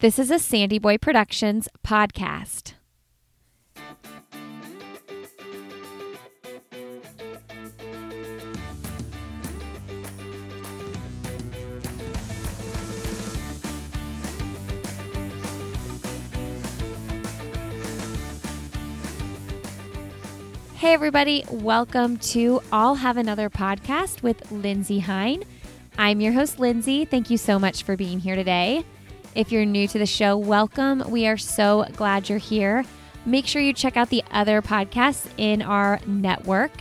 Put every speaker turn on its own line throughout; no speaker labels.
This is a Sandy Boy Productions podcast. Hey, everybody, welcome to I'll Have Another podcast with Lindsey Hein. I'm your host, Lindsey. Thank you so much for being here today. If you're new to the show, welcome. We are so glad you're here. Make sure you check out the other podcasts in our network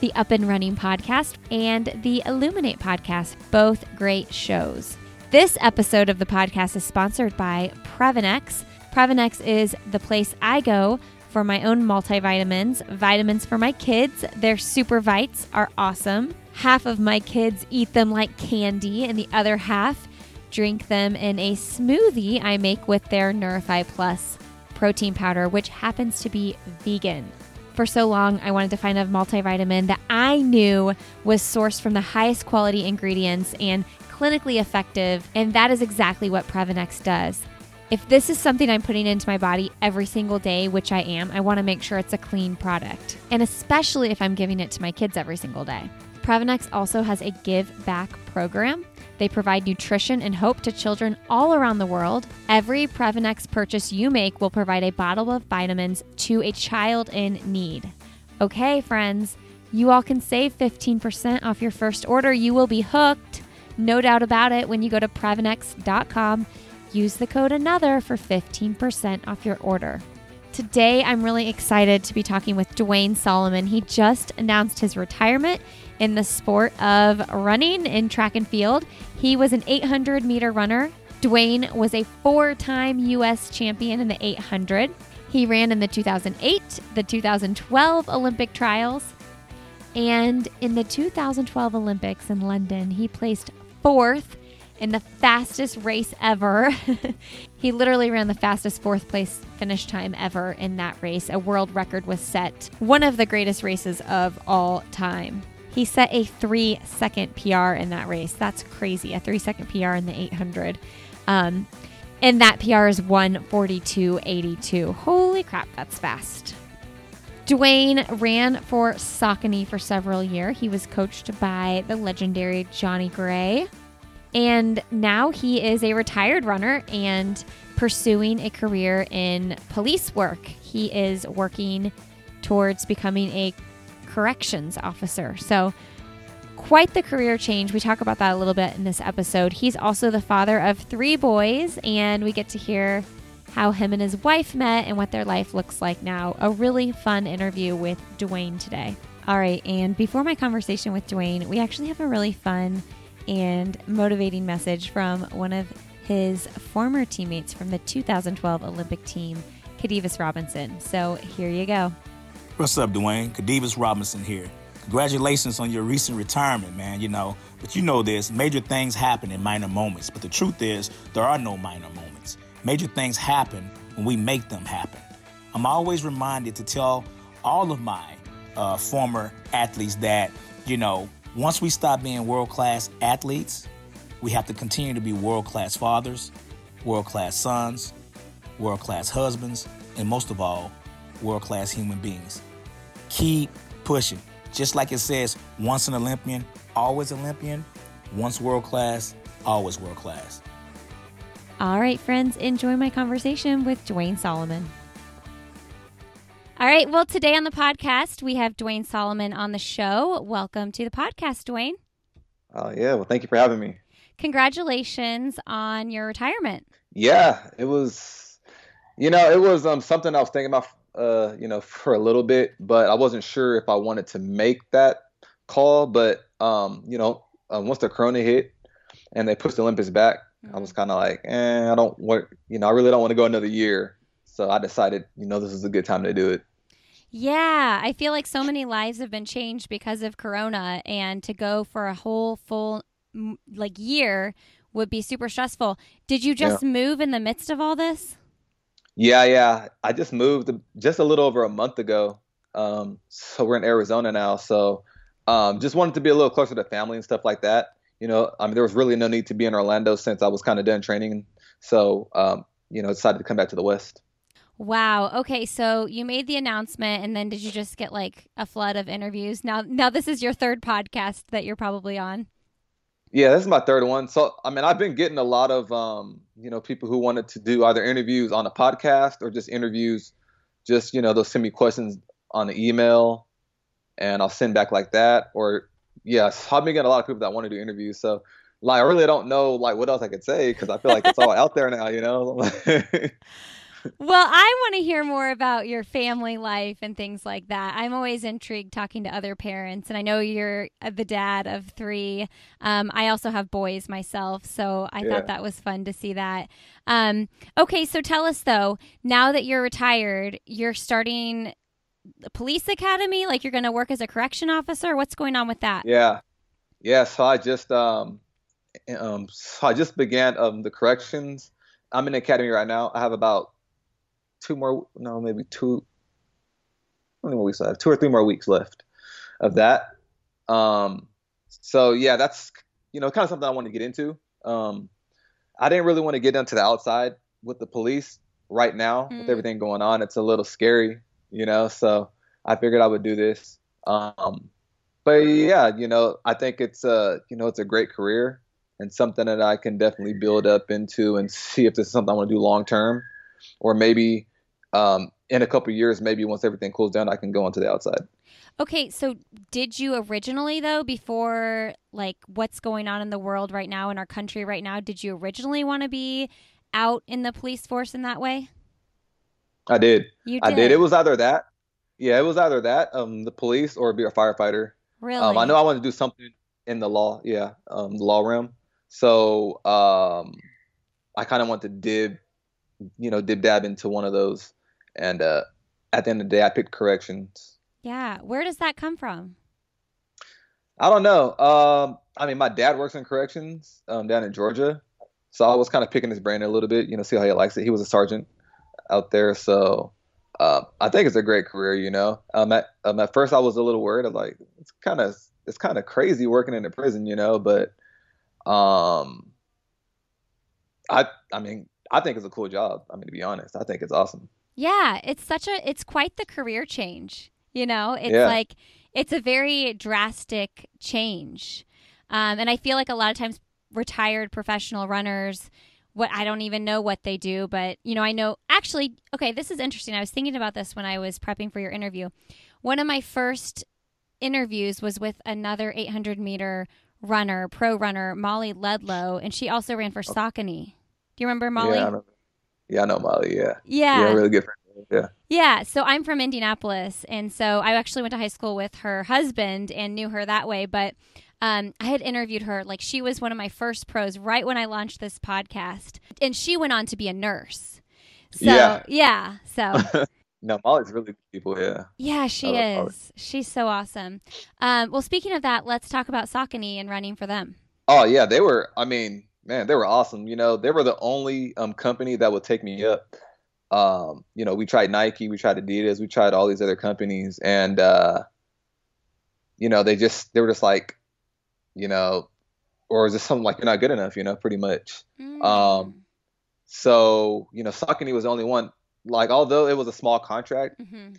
the Up and Running podcast and the Illuminate podcast, both great shows. This episode of the podcast is sponsored by Previnex. Previnex is the place I go for my own multivitamins, vitamins for my kids. Their super vites are awesome. Half of my kids eat them like candy, and the other half drink them in a smoothie I make with their Neurify Plus protein powder, which happens to be vegan. For so long, I wanted to find a multivitamin that I knew was sourced from the highest quality ingredients and clinically effective, and that is exactly what Previnex does. If this is something I'm putting into my body every single day, which I am, I want to make sure it's a clean product. And especially if I'm giving it to my kids every single day. Previnex also has a give back program they provide nutrition and hope to children all around the world. Every Previnex purchase you make will provide a bottle of vitamins to a child in need. Okay, friends, you all can save 15% off your first order. You will be hooked, no doubt about it, when you go to Previnex.com. Use the code ANOTHER for 15% off your order. Today, I'm really excited to be talking with Duane Solomon. He just announced his retirement in the sport of running in track and field. He was an 800 meter runner. Duane was a four time U.S. champion in the 800. He ran in the 2008, the 2012 Olympic trials, and in the 2012 Olympics in London, he placed fourth in the fastest race ever. he literally ran the fastest fourth place finish time ever in that race. A world record was set, one of the greatest races of all time. He set a three second PR in that race. That's crazy. A three second PR in the 800. Um, and that PR is 142.82. Holy crap, that's fast. Duane ran for Saucony for several years. He was coached by the legendary Johnny Gray. And now he is a retired runner and pursuing a career in police work. He is working towards becoming a corrections officer. So, quite the career change. We talk about that a little bit in this episode. He's also the father of three boys, and we get to hear how him and his wife met and what their life looks like now. A really fun interview with Duane today. All right, and before my conversation with Duane, we actually have a really fun and motivating message from one of his former teammates from the 2012 Olympic team, Khadevis Robinson. So here you go.
What's up, Duane? Khadevis Robinson here. Congratulations on your recent retirement, man. You know, but you know this major things happen in minor moments. But the truth is, there are no minor moments. Major things happen when we make them happen. I'm always reminded to tell all of my uh, former athletes that, you know, once we stop being world class athletes, we have to continue to be world class fathers, world class sons, world class husbands, and most of all, world class human beings. Keep pushing. Just like it says, once an Olympian, always Olympian, once world class, always world class.
All right, friends, enjoy my conversation with Duane Solomon. All right, well, today on the podcast, we have Duane Solomon on the show. Welcome to the podcast, Duane.
Oh, yeah. Well, thank you for having me.
Congratulations on your retirement.
Yeah, it was, you know, it was um, something I was thinking about uh, you know, for a little bit, but I wasn't sure if I wanted to make that call. But um, you know, um, once the Corona hit and they pushed the Olympics back. I was mm-hmm. kind of like, eh, I don't want, you know, I really don't want to go another year. So I decided, you know, this is a good time to do it.
Yeah, I feel like so many lives have been changed because of Corona, and to go for a whole full like year would be super stressful. Did you just yeah. move in the midst of all this?
Yeah, yeah. I just moved just a little over a month ago. Um, so we're in Arizona now. So um, just wanted to be a little closer to family and stuff like that. You know, I mean, there was really no need to be in Orlando since I was kind of done training. So um, you know, decided to come back to the West.
Wow. Okay, so you made the announcement and then did you just get like a flood of interviews? Now now this is your third podcast that you're probably on.
Yeah, this is my third one. So I mean, I've been getting a lot of um, you know, people who wanted to do either interviews on a podcast or just interviews just, you know, they'll send me questions on the email and I'll send back like that or yes, I've been getting a lot of people that want to do interviews. So like I really don't know like what else I could say because I feel like it's all out there now, you know.
well, I want to hear more about your family life and things like that. I'm always intrigued talking to other parents, and I know you're uh, the dad of three. Um, I also have boys myself, so I yeah. thought that was fun to see that. Um, okay, so tell us though, now that you're retired, you're starting the police academy. Like you're going to work as a correction officer. What's going on with that?
Yeah, yeah. So I just um, um, so I just began um the corrections. I'm in the academy right now. I have about two more, no, maybe two, how many more weeks I have? Two or three more weeks left of that. Um, so yeah, that's you know kind of something I want to get into. Um, I didn't really want to get into the outside with the police right now mm. with everything going on. It's a little scary, you know. So I figured I would do this. Um, but yeah, you know, I think it's a you know it's a great career and something that I can definitely build up into and see if this is something I want to do long term or maybe um, in a couple years, maybe once everything cools down, I can go onto the outside.
Okay, so did you originally though before like what's going on in the world right now in our country right now, did you originally want to be out in the police force in that way?
I did. You did. I did. It was either that. Yeah, it was either that, um, the police or be a firefighter.
Really?
Um, I know I wanted to do something in the law, yeah, um, the law realm. So um, I kind of want to dib you know, dib dab into one of those. And uh, at the end of the day, I picked corrections.
Yeah. Where does that come from?
I don't know. Um, I mean, my dad works in corrections um, down in Georgia. So I was kind of picking his brain a little bit, you know, see how he likes it. He was a sergeant out there. So uh, I think it's a great career, you know. Um, at, um, at first, I was a little worried. I'm like, it's kind of it's kind of crazy working in a prison, you know. But um, I I mean, I think it's a cool job. I mean, to be honest, I think it's awesome.
Yeah, it's such a it's quite the career change. You know, it's yeah. like it's a very drastic change, um, and I feel like a lot of times retired professional runners. What I don't even know what they do, but you know, I know actually. Okay, this is interesting. I was thinking about this when I was prepping for your interview. One of my first interviews was with another 800 meter runner, pro runner, Molly Ludlow, and she also ran for Saucony. Do you remember Molly?
Yeah, yeah, I know Molly. Yeah.
Yeah.
Yeah, really good friend. Yeah.
Yeah. So I'm from Indianapolis, and so I actually went to high school with her husband and knew her that way. But um, I had interviewed her. Like she was one of my first pros right when I launched this podcast, and she went on to be a nurse. So yeah. yeah so.
no, Molly's really good people. Yeah.
Yeah, she is. She's so awesome. Um, well, speaking of that, let's talk about Saucony and running for them.
Oh yeah, they were. I mean, man, they were awesome. You know, they were the only um, company that would take me up. Um, you know, we tried Nike, we tried Adidas, we tried all these other companies, and uh, you know, they just they were just like, you know, or is this something like you're not good enough? You know, pretty much. Mm. Um, so you know, Saucony was the only one. Like, although it was a small contract, mm-hmm.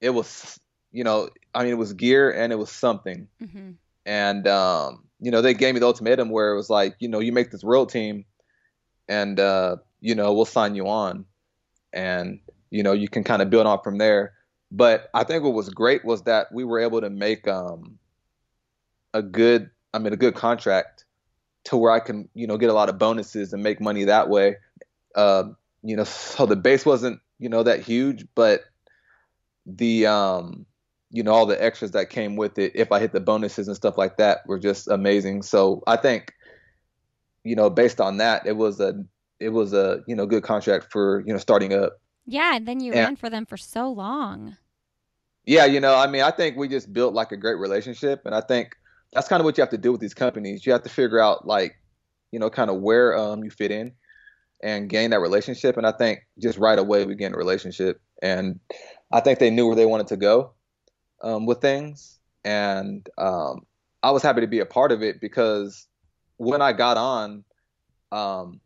it was, you know, I mean, it was gear and it was something. Mm-hmm. And um, you know, they gave me the ultimatum where it was like, you know, you make this world team and, uh, you know, we'll sign you on and, you know, you can kind of build on from there. But I think what was great was that we were able to make um, a good, I mean, a good contract to where I can, you know, get a lot of bonuses and make money that way. Uh, you know, so the base wasn't, you know, that huge, but the, um, you know all the extras that came with it if i hit the bonuses and stuff like that were just amazing. So i think you know based on that it was a it was a you know good contract for you know starting up.
Yeah and then you and, ran for them for so long.
Yeah you know i mean i think we just built like a great relationship and i think that's kind of what you have to do with these companies. You have to figure out like you know kind of where um you fit in and gain that relationship and i think just right away we gained a relationship and i think they knew where they wanted to go um, with things, and um, I was happy to be a part of it because when I got on, um,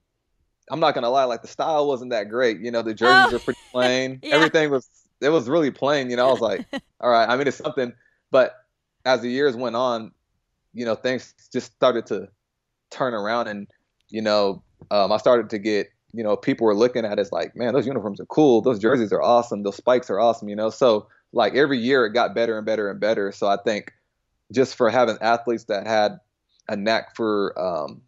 I'm not gonna lie, like the style wasn't that great. You know, the jerseys
Oh.
were pretty plain.
Yeah.
Everything was it was really plain. You know, I was like, all right. I mean, it's something. But as the years went on, you know, things just started to turn around, and you know, um, I started to get you know people were looking at it as like, man, those uniforms are cool. Those jerseys are awesome. Those spikes are awesome. You know, so like every year it got better and better and better. So I think just for having athletes that had a knack for um,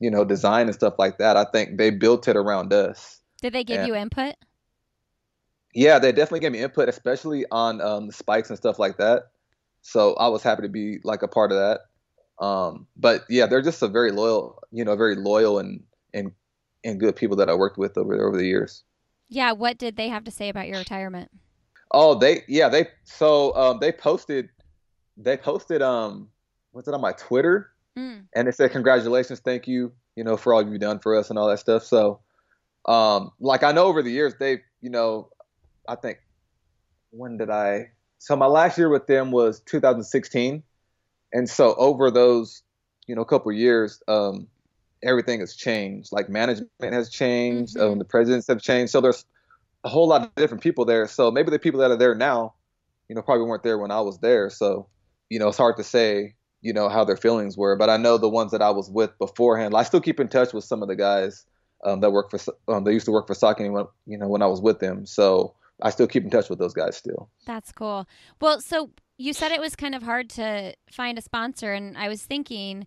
you know design and stuff like that, I think they built it around us.
Did they give
Yeah.
you input?
Yeah, they definitely gave me input, especially on um, the spikes and stuff like that. So I was happy to be like a part of that. Um, but yeah, they're just a very loyal, you know, very loyal and and and good people that I worked with over over the years.
Yeah. What did they have to say about your retirement?
Oh, they yeah they so um, they posted they posted um what's it on my Twitter
Mm.
and it said congratulations, thank you, you know, for all you've done for us and all that stuff. So, um, like I know over the years they, you know, I think when did I? So my last year with them was 2016, and so over those, you know, couple years, um, everything has changed. Like management has changed,
Mhm.
um, the presidents have changed. So there's a whole lot of different people there. So maybe the people that are there now, you know, probably weren't there when I was there. So, you know, it's hard to say, you know, how their feelings were. But I know the ones that I was with beforehand. I still keep in touch with some of the guys um, that work for, um, they used to work for Saucony when, you know, when I was with them. So I still keep in touch with those guys still.
That's cool. Well, so you said it was kind of hard to find a sponsor, and I was thinking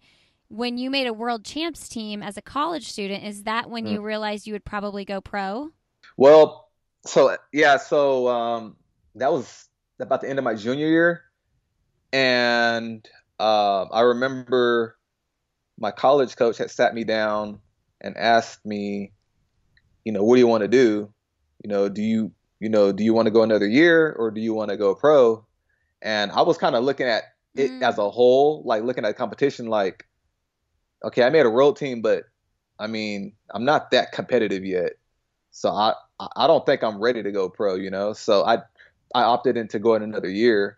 when you made a world champs team as a college student, is that when
Mm.
you realized you would probably go pro?
Well, so yeah, so um, that was about the end of my junior year, and uh, I remember my college coach had sat me down and asked me, you know, what do you want to do? You know, do you you know do you want to go another year or do you want to go pro? And I was kind of looking at it
Mm.
as a whole, like looking at competition, like, okay, I made a world team, but I mean, I'm not that competitive yet. So I I don't think I'm ready to go pro, you know. So I I opted into going another year,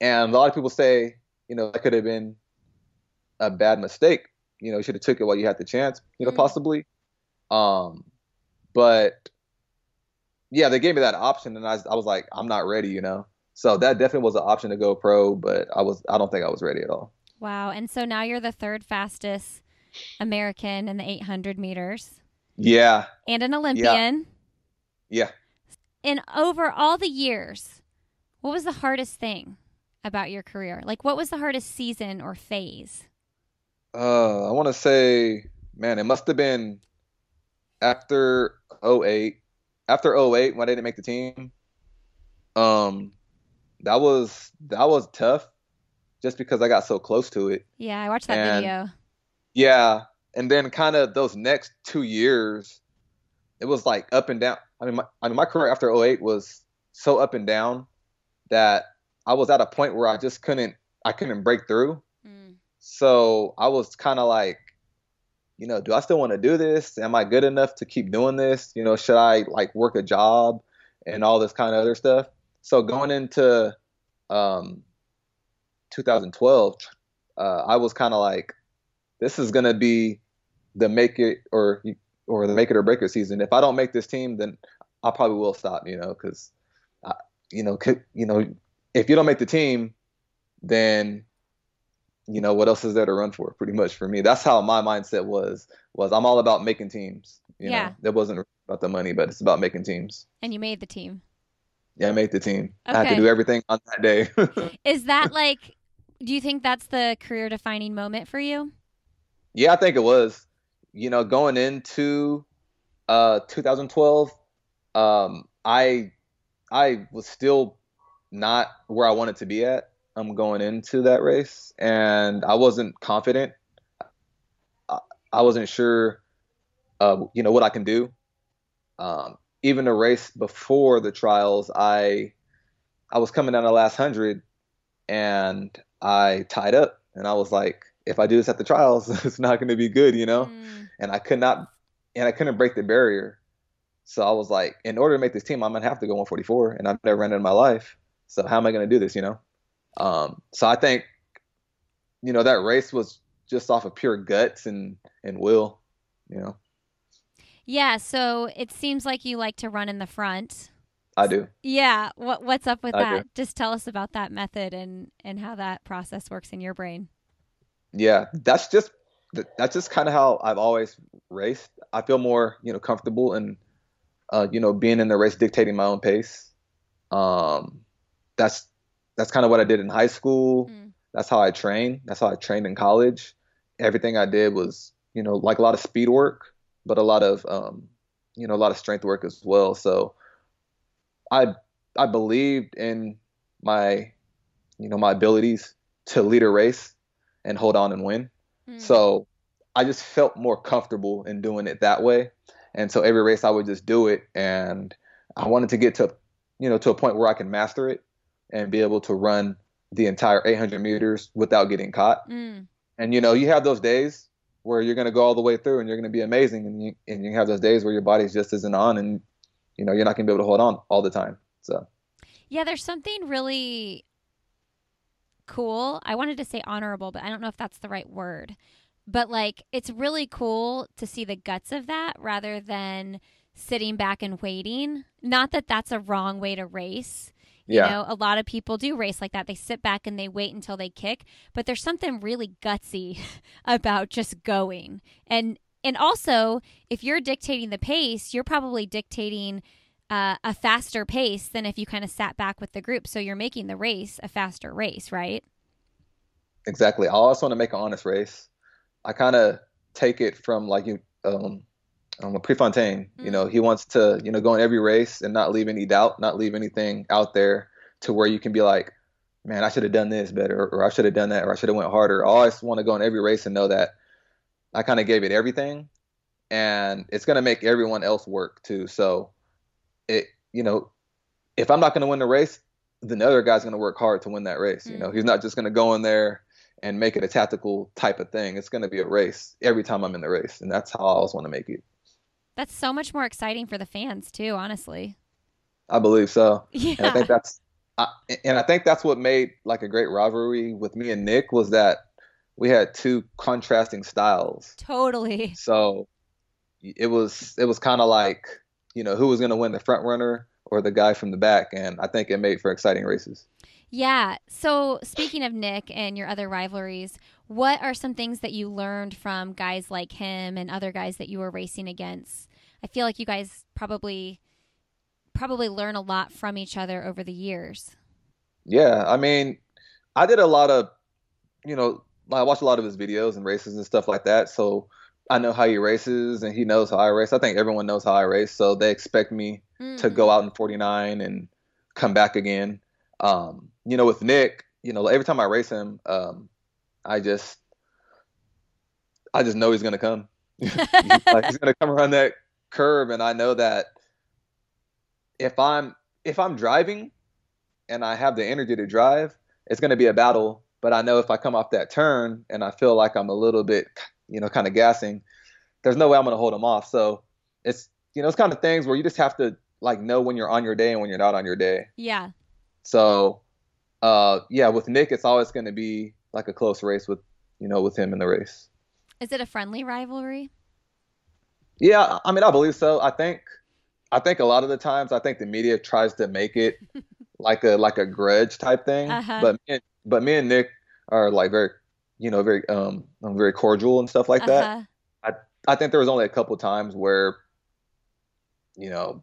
and a lot of people say, you know, that could have been a bad mistake. You know, you should have took it while you had the chance, you know,
Mm.
possibly. Um, but yeah, they gave me that option, and I I was like, I'm not ready, you know. So that definitely was an option to go pro, but I was I don't think I was ready at all.
Wow. And so now you're the third fastest American in the 800 meters
Yeah,
and an Olympian.
yeah.
And over all the years, what was the hardest thing about your career? Like, what was the hardest season or phase?
Uh, I want to say, man, it must have been after 08. After 08, when I didn't make the team, um, that was that was tough, just because I got so close to it.
Yeah, I watched that
And-
video.
Yeah, and then kind of those next two years, it was like up and down. I mean, my, I mean, my career after 08 was so up and down that I was at a point where I just couldn't I couldn't break through.
Mm.
So I was kind of like, you know, do I still want to do this? Am I good enough to keep doing this? You know, should I like work a job and all this kind of other stuff? So going into um, 2012, uh, I was kind of like, this is gonna be the make it or or the make it or break it season. If I don't make this team, then I probably will stop. You know, because you know, c- you know, if you don't make the team, then you know what else is there to run for pretty much for me that's how my mindset was was i'm all about making teams you
Yeah.
know it wasn't about the money but it's about making teams
And you made the team.
yeah i made the team i had to do everything on that day
Is that like, do you think that's the career defining moment for you?
yeah i think it was you know going into uh 2012 um i i was still not where i wanted to be at. I'm going into that race and i wasn't confident. I, I wasn't sure uh you know what i can do. Um even the race before the trials i i was coming down the last hundred and i tied up and i was like if i do this at the trials it's not going to be good you know?
Mm.
And I could not, and I couldn't break the barrier. So I was like, in order to make this team, I'm gonna have to go 144, and I've never ran it in my life. So how am I gonna do this? You know. Um, so I think, you know, that race was just off of pure guts and and will. You know.
Yeah, so it seems like you like to run in the front.
I do.
Yeah, what what's up with
I
that?
do.
Just tell us about that method and and how that process works in your brain.
Yeah, that's just that's just kind of how I've always raced. I feel more, you know, comfortable and uh, you know, being in the race, dictating my own pace. Um, that's that's kind of what I did in high school.
Mm.
That's how I trained. That's how I trained in college. Everything I did was, you know, like a lot of speed work, but a lot of, um, you know, a lot of strength work as well. So I I believed in my, you know, my abilities to lead a race and hold on and win.
Mm.
So I just felt more comfortable in doing it that way. And so every race I would just do it and I wanted to get to you know to a point where I can master it and be able to run the entire 800 meters without getting caught.
Mm.
And you know, you have those days where you're going to go all the way through and you're going to be amazing and you and you have those days where your body just isn't on and you know, you're not going to be able to hold on all the time. So,
Yeah, there's something really cool. I wanted to say honorable, but I don't know if that's the right word. But like it's really cool to see the guts of that rather than sitting back and waiting. Not that that's a wrong way to race.
yeah.
You know, a lot of people do race like that. They sit back and they wait until they kick, but there's something really gutsy about just going. And and also, if you're dictating the pace, you're probably dictating uh, a faster pace than if you kind of sat back with the group. So you're making the race a faster race, right?
Exactly. I always want to make an honest race. I kind of take it from like you, um, um, Prefontaine. You know, he wants to, you know, go in every race and not leave any doubt, not leave anything out there to where you can be like, man, I should have done this better, or I should have done that, or I should have went harder. I always want to go in every race and know that I kind of gave it everything, and it's gonna make everyone else work too. So, it, you know, if I'm not gonna win the race, then the other guy's gonna work hard to win that race. You know,
Mhm.
he's not just gonna go in there and make it a tactical type of thing. It's gonna be a race every time I'm in the race, and that's how I always want to make it.
That's so much more exciting for the fans too, honestly.
I believe so.
Yeah.
and I think that's I, and I think that's what made like a great rivalry with me and Nick was that we had two contrasting styles.
totally.
So it was it was kind of like you know who was going to win the front runner or the guy from the back, and I think it made for exciting races.
Yeah. So, speaking of Nick and your other rivalries, what are some things that you learned from guys like him and other guys that you were racing against? I feel like you guys probably probably learn a lot from each other over the years.
Yeah, I mean, I did a lot of you know I watched a lot of his videos and races and stuff like that, so. I know how he races and he knows how I race. I think everyone knows how I race, so they expect me to
Mhm.
go out in 49 and come back again. Um, you know, with Nick, you know, every time I race him, um, I just, I just know he's gonna come. like he's gonna come around that curve, and I know that if I'm if I'm driving and I have the energy to drive, it's gonna be a battle. But I know if I come off that turn and I feel like I'm a little bit, you know, kind of gassing, there's no way I'm gonna hold him off. So it's you know, it's kind of things where you just have to like know when you're on your day and when you're not on your day.
Yeah.
So, uh, yeah, with Nick, it's always going to be like a close race with, you know, with him in the race.
Is it a friendly rivalry?
Yeah, I mean, I believe so. I think, I think a lot of the times, I think the media tries to make it like a like a grudge type thing.
Uh-huh.
But me, and- but me and Nick are like very, you know, very um very cordial and stuff like that.
Uh-huh.
I think there was only a couple times where, you know,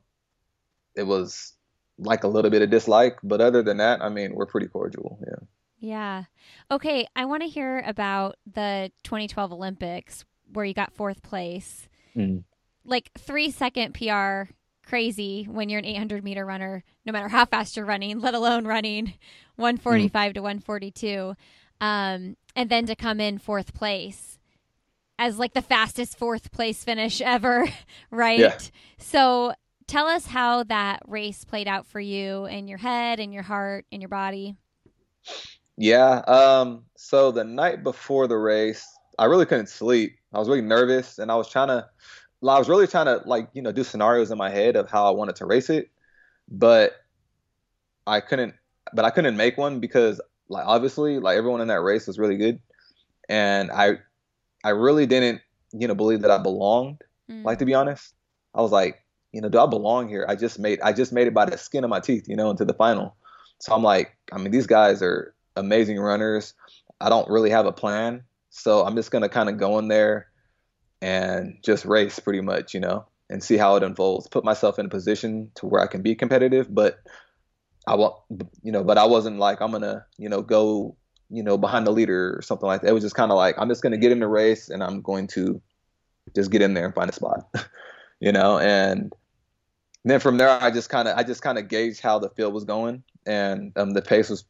it was like a little bit of dislike, but other than that, I mean, we're pretty cordial. Yeah.
Yeah. Okay, I want to hear about the 2012 Olympics where you got fourth place.
Mhm.
Like 3 second PR crazy when you're an 800 meter runner no matter how fast you're running, let alone running 145 to 142. Um and then to come in fourth place as like the fastest fourth place finish ever, right?
Yeah.
So tell us how that race played out for you in your head and your heart and your body.
Yeah. Um, so the night before the race, I really couldn't sleep. I was really nervous and I was trying to, I was really trying to like, you know, do scenarios in my head of how I wanted to race it, but I couldn't, but I couldn't make one because like, obviously like everyone in that race was really good. And I, I really didn't, you know, believe that I belonged,
Mm.
like to be honest. I was like, you know, do I belong here? I just made I just made it by the skin of my teeth, you know, into the final. So I'm like, I mean, these guys are amazing runners. I don't really have a plan, so I'm just gonna kind of go in there and just race pretty much, you know, and see how it unfolds. Put myself in a position to where I can be competitive, but I want, you know, but I wasn't like I'm gonna, you know, go, you know, behind the leader or something like that. It was just kind of like I'm just gonna get in the race and I'm going to just get in there and find a spot, you know, and then from there I just kind of I just kind of gauged how the field was going and um, the pace was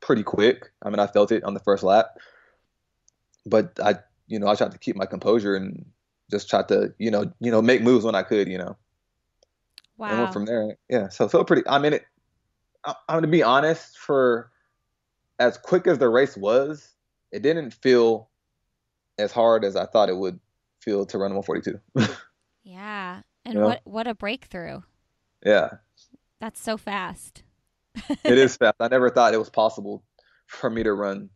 pretty quick. I mean, I felt it on the first lap, but I, you know, I tried to keep my composure and just tried to, you know, you know, make moves when I could, you know.
Wow.
And went from there. Yeah. So it felt pretty. I mean, it. I, I'm going to be honest. For as quick as the race was, it didn't feel as hard as I thought it would feel to run 142.
yeah. And yeah. what what a breakthrough.
Yeah.
That's so fast.
it is fast. I never thought it was possible for me to run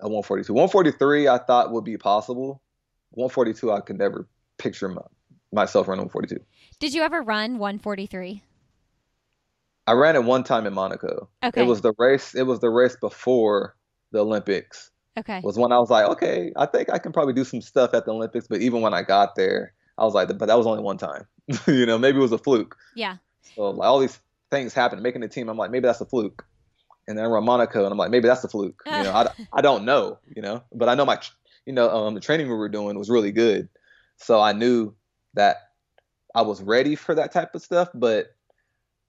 a 142. 143 I thought would be possible. 142 I could never picture my, myself running 142.
Did you ever run 143?
I ran it one time in Monaco.
Okay.
It was the race. It was the race before the Olympics.
Okay.
Was when I was like, okay, I think I can probably do some stuff at the Olympics. But even when I got there, I was like, but that was only one time. you know, maybe it was a fluke.
Yeah.
So like, all these things happen, making the team. I'm like, maybe that's a fluke. And then I run Monaco, and I'm like, maybe that's a fluke. You know, I, I don't know. You know, but I know my, you know, um, the training we were doing was really good, so I knew that I was ready for that type of stuff. But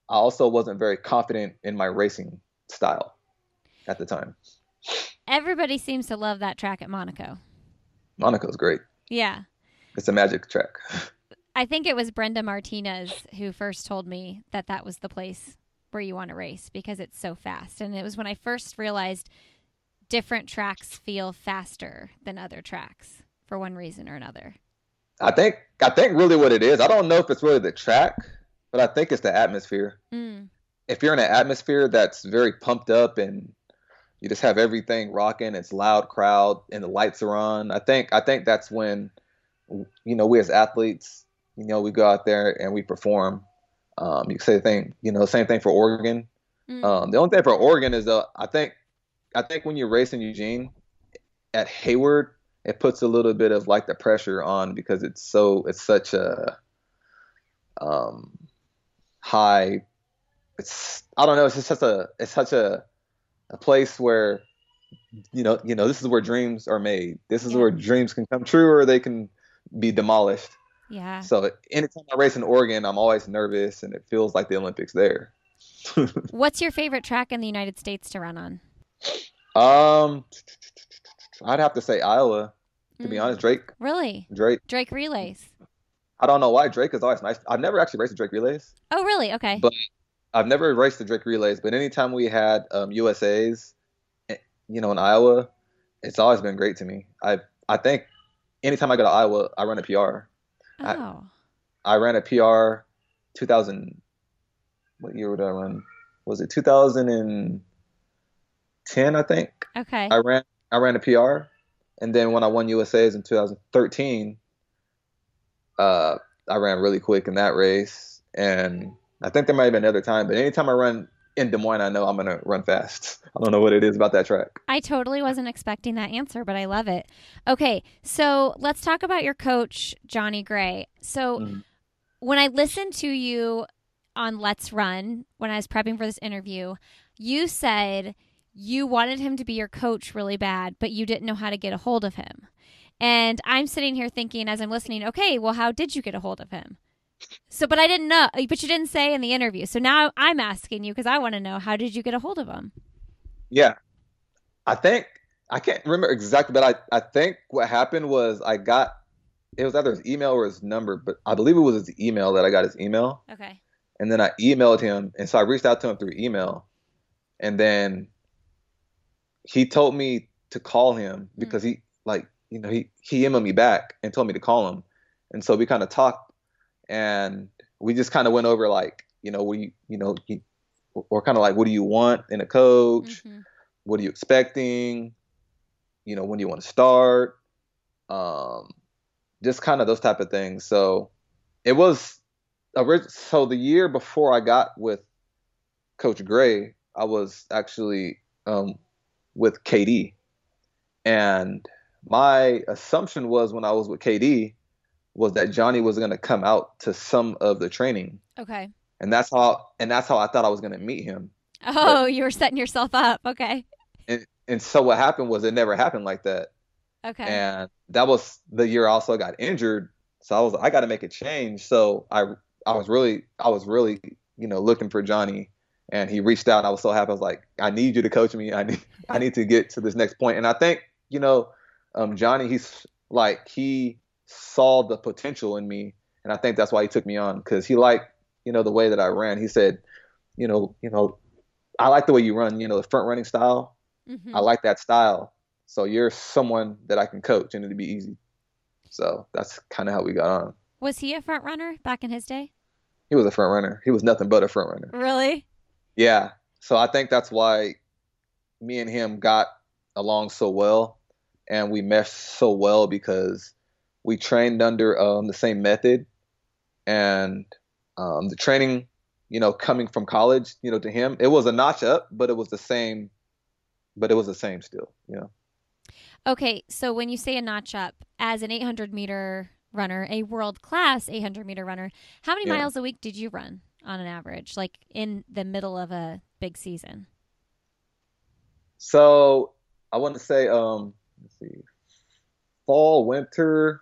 I also wasn't very confident in my racing style at the time.
Everybody seems to love that track at Monaco.
Monaco's great.
Yeah.
It's a magic track.
I think it was Brenda Martinez who first told me that that was the place where you want to race because it's so fast. And it was when I first realized different tracks feel faster than other tracks for one reason or another.
I think I think really what it is. I don't know if it's really the track, but I think it's the atmosphere.
Mm.
If you're in an atmosphere that's very pumped up and you just have everything rocking, it's loud crowd and the lights are on. I think I think that's when you know we as athletes you know, we go out there and we perform. Um, you say the thing, you know, same thing for Oregon. Mm. Um, the only thing for Oregon is, uh, I think, I think when you're racing Eugene at Hayward, it puts a little bit of like the pressure on because it's so, it's such a um, high. It's I don't know. It's just such a, it's such a, a place where, you know, you know, this is where dreams are made. This is yeah. where dreams can come true or they can be demolished.
Yeah.
So anytime I race in Oregon, I'm always nervous, and it feels like the Olympics there.
What's your favorite track in the United States to run on?
Um, I'd have to say Iowa. To mm. be honest, Drake.
Really?
Drake.
Drake relays.
I don't know why Drake is always nice. I've never actually raced the Drake relays.
Oh, really? Okay.
But I've never raced the Drake relays. But anytime we had um, USA's, eh, you know, in Iowa, it's always been great to me. I I think anytime I go to Iowa, I run a PR.
Oh.
I, I ran a PR 2000. What year would I run? Was it 2010? I think.
Okay.
I ran I ran a PR, and then when I won USA's in 2013, uh, I ran really quick in that race, and I think there might have been another time, but anytime I run in Des Moines, I know I'm gonna run fast. I don't know what it is about that track.
I totally wasn't expecting that answer, but I love it. Okay, so let's talk about your coach, Johnny Gray. So mm-hmm. when I listened to you on Let's Run when I was prepping for this interview, you said you wanted him to be your coach really bad, but you didn't know how to get a hold of him. And I'm sitting here thinking as I'm listening, okay, well, how did you get a hold of him? So, but I didn't know, but you didn't say in the interview. So now I'm asking you because I want to know how did you get a hold of him?
Yeah, I think I can't remember exactly, but I I think what happened was I got it was either his email or his number, but I believe it was his email that I got his email.
Okay.
And then I emailed him, and so I reached out to him through email, and then he told me to call him because mm-hmm. he like you know he he emailed me back and told me to call him, and so we kind of talked and we just kind of went over like you know we you know you, or kind of like what do you want in a coach? Mm-hmm. what are you expecting? You know when do you want to start? Um just kind of those type of things. So it was so the year before I got with Coach Gray, I was actually um, with KD, and my assumption was when I was with KD was that Johnny was going to come out to some of the training.
Okay.
And that's how and that's how I thought I was going to meet him.
Oh, but, you were setting yourself up. Okay.
And and so what happened was it never happened like that.
Okay.
And that was the year I also got injured. So I was I got to make a change. So I I was really I was really you know looking for Johnny, and he reached out. and I was so happy. I was like, I need you to coach me. I need I need to get to this next point. And I think you know, um, Johnny, he's like he saw the potential in me, and I think that's why he took me on because he liked you know the way that I ran. He said, you know, you know, I like the way you run. You know, the front running style. Mm-hmm. I like that style. So you're someone that I can coach, and it'd be easy. So that's kind of how we got on.
Was he a front runner back in his day?
He was a front runner. He was nothing but a front runner.
Really?
Yeah. So I think that's why me and him got along so well and we meshed so well because we trained under um, the same method. And um, the training you know coming from college you know to him it was a notch up but it was the same but it was the same still you know.
Okay so when you say a notch up as an 800 meter runner a world class 800 meter runner how many yeah. miles a week did you run on an average like in the middle of a big season?
So i want to say um let's see, fall, winter,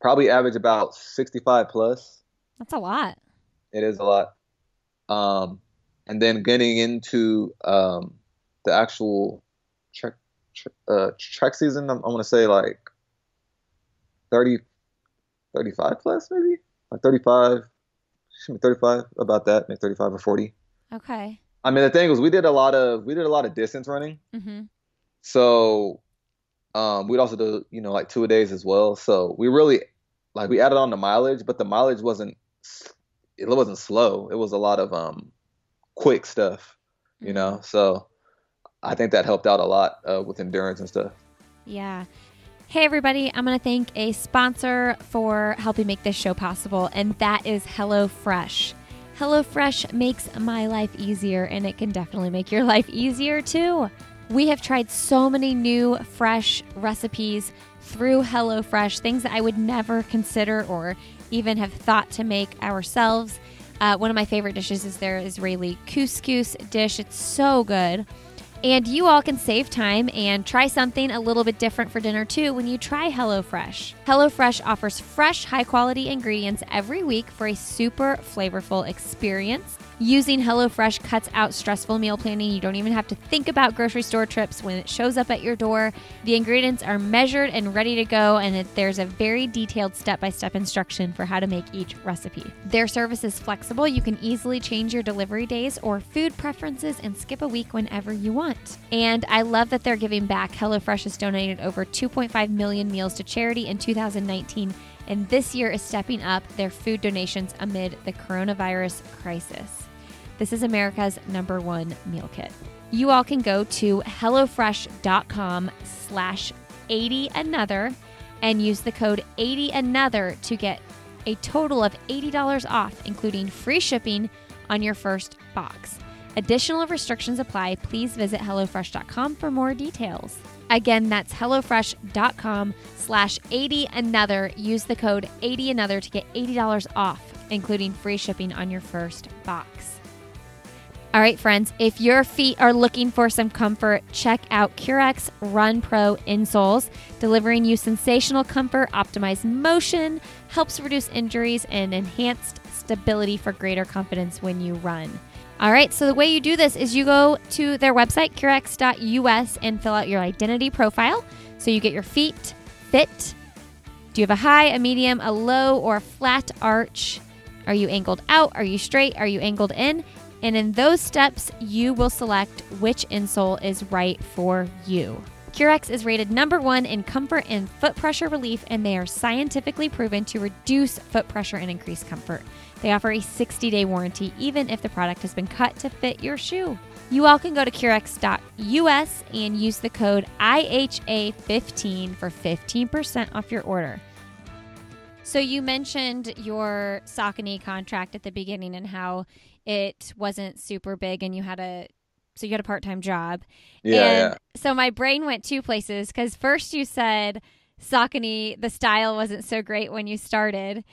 probably average about 65 plus.
That's a lot.
It is a lot. Um, and then getting into um, the actual track, uh, track season, I'm, I'm going to say like 30, 35 plus maybe, like 35, 35 about that, maybe 35 or 40.
Okay.
I mean, the thing was, we did a lot of we did a lot of distance running. Mm-hmm. So um, we'd also do, you know, like two a days as well. So we really, like, we added on the mileage, but the mileage wasn't, it wasn't slow. It was a lot of um, quick stuff, you know. Mm-hmm. So I think that helped out a lot uh, with endurance and stuff.
Yeah. Hey, everybody, I'm going to thank a sponsor for helping make this show possible, and that is HelloFresh. HelloFresh makes my life easier, and it can definitely make your life easier too. We have tried so many new, fresh recipes through HelloFresh, things that I would never consider or even have thought to make ourselves. Uh, one of my favorite dishes is their Israeli couscous dish. It's so good. And you all can save time and try something a little bit different for dinner too when you try HelloFresh. HelloFresh offers fresh, high quality ingredients every week for a super flavorful experience. Using HelloFresh cuts out stressful meal planning. You don't even have to think about grocery store trips when it shows up at your door. The ingredients are measured and ready to go, and it, there's a very detailed step by step instruction for how to make each recipe. Their service is flexible. You can easily change your delivery days or food preferences and skip a week whenever you want. And I love that they're giving back. HelloFresh has donated over 2.5 million meals to charity in 2019 and this year is stepping up their food donations amid the coronavirus crisis. This is America's number one meal kit. You all can go to HelloFresh.com slash 80 another and use the code 80 another to get a total of $80 off, including free shipping on your first box. Additional restrictions apply. Please visit HelloFresh.com for more details. Again, that's HelloFresh.com slash 80 another. Use the code 80 another to get $80 off, including free shipping on your first box. All right, friends, if your feet are looking for some comfort, check out Currex Run Pro insoles, delivering you sensational comfort, optimized motion, helps reduce injuries, and enhanced stability for greater confidence when you run. All right, so the way you do this is you go to their website, currex.us, and fill out your identity profile. So you get your feet fit. Do you have a high, a medium, a low, or a flat arch? Are you angled out? Are you straight? Are you angled in? And in those steps, you will select which insole is right for you. Currex is rated number one in comfort and foot pressure relief, and they are scientifically proven to reduce foot pressure and increase comfort. They offer a 60 day warranty, even if the product has been cut to fit your shoe. You all can go to Currex.us and use the code IHA15 for 15% off your order. So you mentioned your Saucony contract at the beginning and how it wasn't super big and you had a so you had a part-time job.
Yeah,
and
yeah.
so my brain went two places cuz first you said Saucony the style wasn't so great when you started.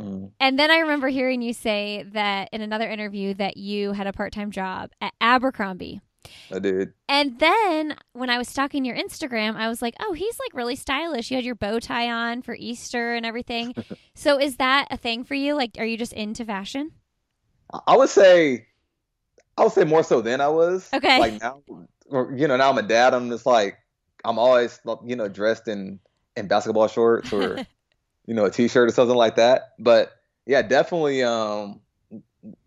Mhm.
And then I remember hearing you say that in another interview that you had a part-time job at Abercrombie.
I did.
And then when I was stalking your Instagram, I was like, oh, he's like really stylish. You had your bow tie on for Easter and everything. so is that a thing for you? Like, are you just into fashion?
I- would say, I would say more so than I was.
Okay.
Like now, or, you know, now I'm a dad. I'm just like, I'm always, you know, dressed in in basketball shorts or, you know, a t-shirt or something like that. But yeah, definitely. Um,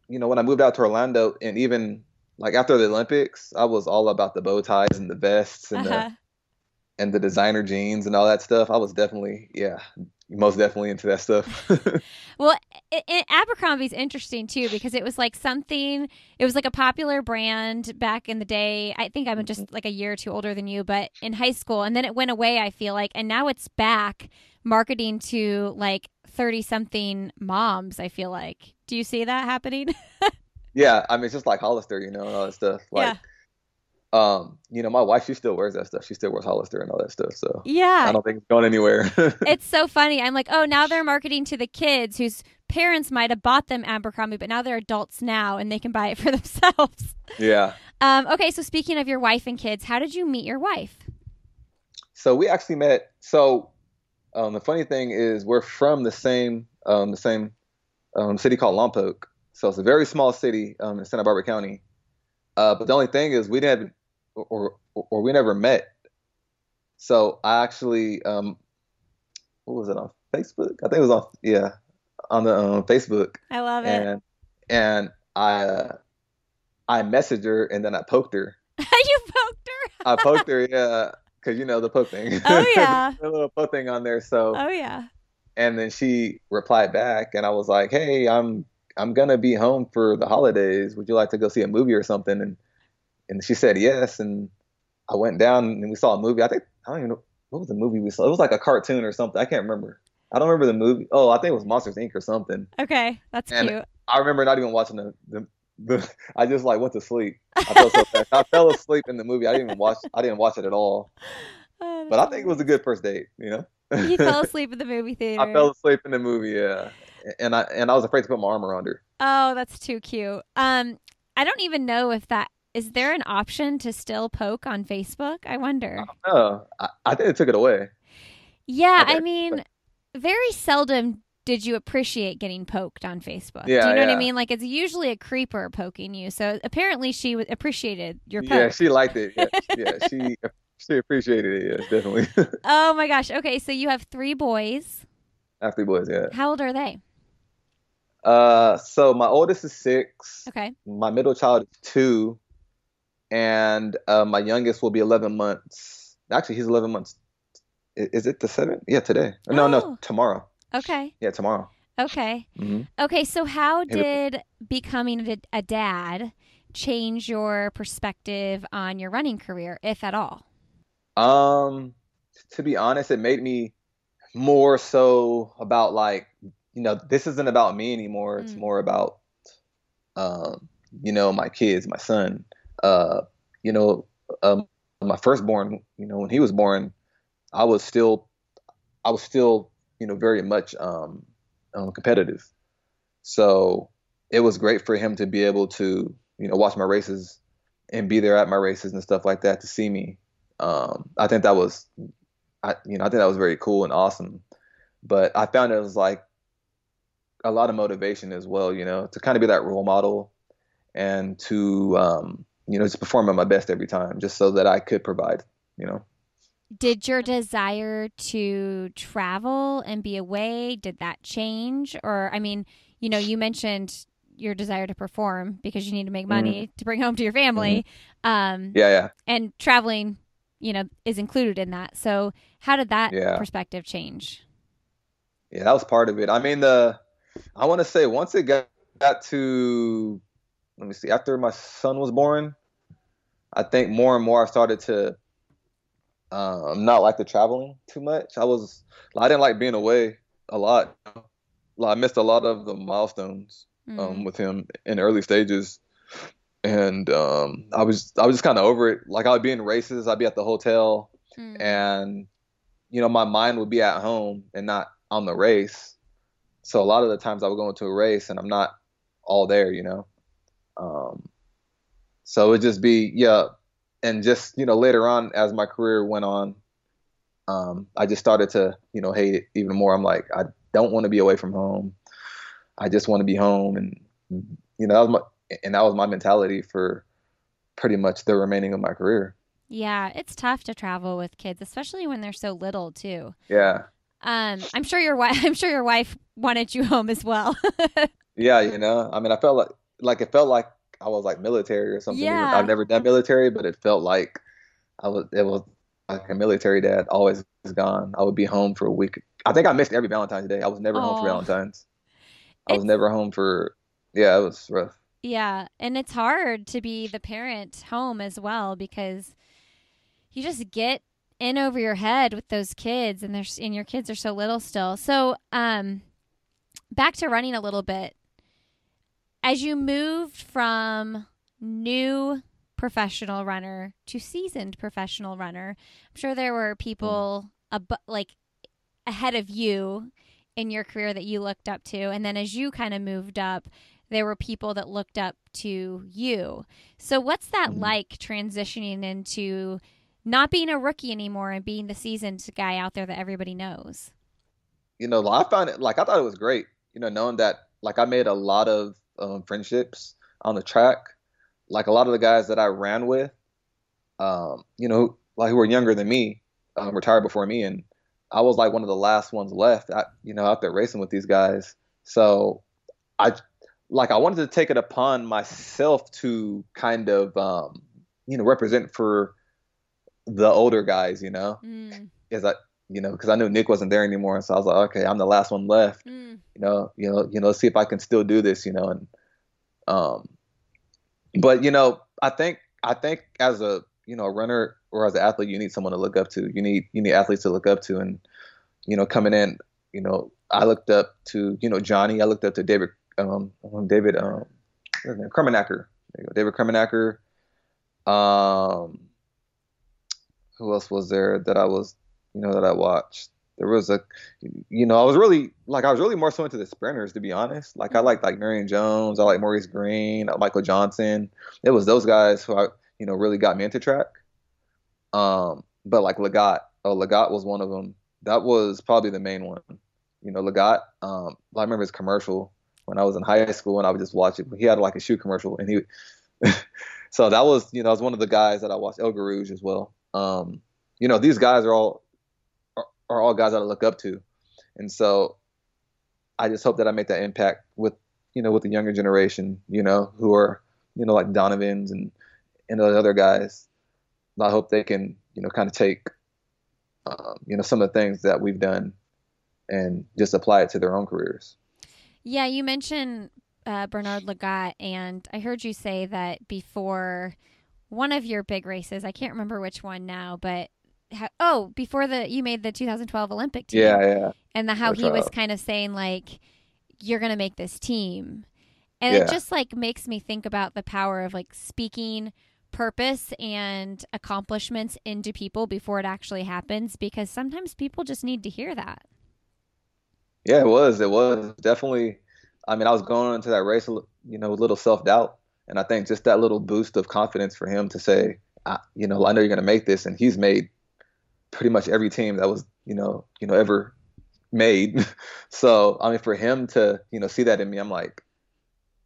you know, when I moved out to Orlando, and even like after the Olympics, I was all about the bow ties and the vests and
Uh-huh.
the and the designer jeans and all that stuff. I was definitely, yeah, most definitely into that stuff.
Well, i i Abercrombie's interesting too because it was like something. It was like a popular brand back in the day. I think I'm just like a year or two older than you, but in high school, and then it went away. I feel like, and now it's back marketing to like thirty something moms. I feel like. Do you see that happening?
Yeah, I mean, it's just like Hollister, you know, and all that stuff. Like, um, you know, my wife, she still wears that stuff. She still wears Hollister and all that stuff. So
yeah.
I don't think it's going anywhere.
it's so funny. I'm like, oh, now they're marketing to the kids whose parents might have bought them Abercrombie, but now they're adults now and they can buy it for themselves.
yeah.
Um, okay, so speaking of your wife and kids, how did you meet your wife?
So we actually met. So um, the funny thing is, we're from the same um, the same um, city called Lompoc. So it's a very small city um, in Santa Barbara County. Uh, but the only thing is, we didn't, or, or or we never met. So I actually, um, what was it on Facebook? I think it was on yeah, on the um, Facebook.
I love it.
and and I uh, I messaged her and then I poked her.
you poked her.
I poked her, yeah, because you know the poke thing.
Oh, yeah.
the little poke thing on there. So
Oh yeah.
and then she replied back, and I was like, hey, I'm I'm gonna be home for the holidays. Would you like to go see a movie or something? And and she said yes, and I went down and we saw a movie. I think I don't even know what was the movie we saw. It was like a cartoon or something. I can't remember. I don't remember the movie. Oh, I think it was Monsters Inc. or something.
Okay, that's
And-
cute.
I remember not even watching the, the, the I just like went to sleep. I felt so. I fell asleep in the movie. I didn't even watch I didn't watch it at all.
Oh,
But I think it was a good first date, you know?
You fell asleep in the movie theater.
I fell asleep in the movie, yeah. And I and I was afraid to put my arm around her.
Oh, that's too cute. Um, I don't even know if that is there an option to still poke on Facebook. I wonder.
No, I, I think they took it away.
Yeah. I mean, very seldom did you appreciate getting poked on Facebook. Do
Yeah,
you know what I mean? Like it's usually a creeper poking you. So apparently she w- appreciated your poke.
Yeah, she liked it. Yeah, yeah she she appreciated it. Yes, definitely.
oh my gosh. Okay, so you have three boys.
After boys, yeah.
How old are they?
Uh, so my oldest is six.
Okay.
My middle child is two, and uh, my youngest will be 11 months. Actually, he's 11 months. Is it the seventh? Yeah, today. No,
Oh.
no, tomorrow.
Okay.
Yeah, tomorrow.
Okay.
hmm
Okay, so how did becoming a, a dad change your perspective on your running career, if at all?
Um, to be honest, it made me more so about like, you know, this isn't about me anymore. It's
Mm.
more about, um, you know, my kids, my son. Uh, you know, um, my firstborn. You know, when he was born, I was still, I was still, you know, very much um, um competitive. So it was great for him to be able to, you know, watch my races and be there at my races and stuff like that to see me um, I think that was, I you know, I think that was very cool and awesome. But I found it was like a lot of motivation as well, you know, to kind of be that role model and to, um, you know, just perform at my best every time, just so that I could provide, you know.
Did your desire to travel and be away, did that change? Or, I mean, you know, you mentioned your desire to perform because you need to make money to bring home to your family. Um,
Yeah, yeah.
and traveling, you know, is included in that. So, how did that
Yeah.
perspective change?
Yeah, that was part of it. I mean, the I want to say once it got, got to let me see, after my son was born, I think more and more I started to um, not like the traveling too much. I was I didn't like being away a lot. I missed a lot of the milestones um,
Mm.
with him in early stages, and um, I was I was just kind of over it. Like I'd be in races, I'd be at the hotel,
Mm.
and you know my mind would be at home and not on the race. So a lot of the times I would go into a race and I'm not all there, you know. Um, so it would just be yeah, and just you know later on as my career went on, um, I just started to you know hate it even more. I'm like I don't want to be away from home. I just want to be home, and you know that was my and that was my mentality for pretty much the remaining of my career.
Yeah, it's tough to travel with kids, especially when they're so little too.
Yeah,
Um, I'm sure your wife. I'm sure your wife wanted you home as well.
yeah, you know. I mean, I felt like like it felt like I was like military or something.
Yeah.
I've never done military, but it felt like I was. It was like a military dad always gone. I would be home for a week. I think I missed every Valentine's Day. I was never home for Valentine's. I was never home for. Yeah, it was rough.
yeah, and it's hard to be the parent home as well because you just get in over your head with those kids, and there's and your kids are so little still. So, um, back to running a little bit. As you moved from new professional runner to seasoned professional runner, I'm sure there were people ab- like ahead of you in your career that you looked up to, and then as you kind of moved up, there were people that looked up to you. So, what's that
Mhm.
like transitioning into not being a rookie anymore and being the seasoned guy out there that everybody knows?
you know, I found it like I thought it was great. You know, knowing that like I made a lot of um, friendships on the track. Like a lot of the guys that I ran with, um, you know, like who were younger than me, um, retired before me, and I was like one of the last ones left. I, you know, out there racing with these guys. So I like I wanted to take it upon myself to kind of um, you know represent for the older guys. You know,
Mm,
is I you know because I knew Nick wasn't there anymore, so I was like, okay, I'm the last one left
mm,
you know, you know, you know, see if I can still do this, you know, and um, but you know, I think I think as a you know a runner or as an athlete, you need someone to look up to. You need you need athletes to look up to, and you know, coming in, you know, I looked up to you know Johnny. I looked up to David, um, David, um, what's his name? Krummenacker. There you go, David Krummenacker. Um, who else was there that I was, you know, that I watched? There was a, you know, I was really like I was really more so into the sprinters to be honest. Like I liked like Marion Jones, I like Maurice Greene, Michael Johnson. It was those guys who I, you know, really got me into track. Um, but like Lagat, oh Lagat was one of them. That was probably the main one. You know, Lagat. Um, I remember his commercial when I was in high school and I would just watch it. He had like a shoe commercial and he, so that was you know, I was one of the guys that I watched. El Guerrouj as well. Um, you know, these guys are all are, all guys that I look up to, and so I just hope that I make that impact with you know with the younger generation, you know, who are you know like Donavan's and and those other guys. I hope they can you know kind of take um, you know some of the things that we've done and just apply it to their own careers.
Yeah, you mentioned uh, Bernard Lagat, and I heard you say that before one of your big races. I can't remember which one now, but how, oh, before the you made the 2012 Olympic team,
Yeah, yeah,
and the how he was kind of saying like, "You're gonna make this team," and
Yeah.
it just like makes me think about the power of like speaking purpose and accomplishments into people before it actually happens because sometimes people just need to hear that.
yeah. It was, it was definitely. I mean, I was going into that race, you know, with little self doubt, and I think just that little boost of confidence for him to say, I, you know, I know you're going to make this, and he's made pretty much every team that was, you know, you know, ever made. so, I mean, for him to, you know, see that in me, I'm like,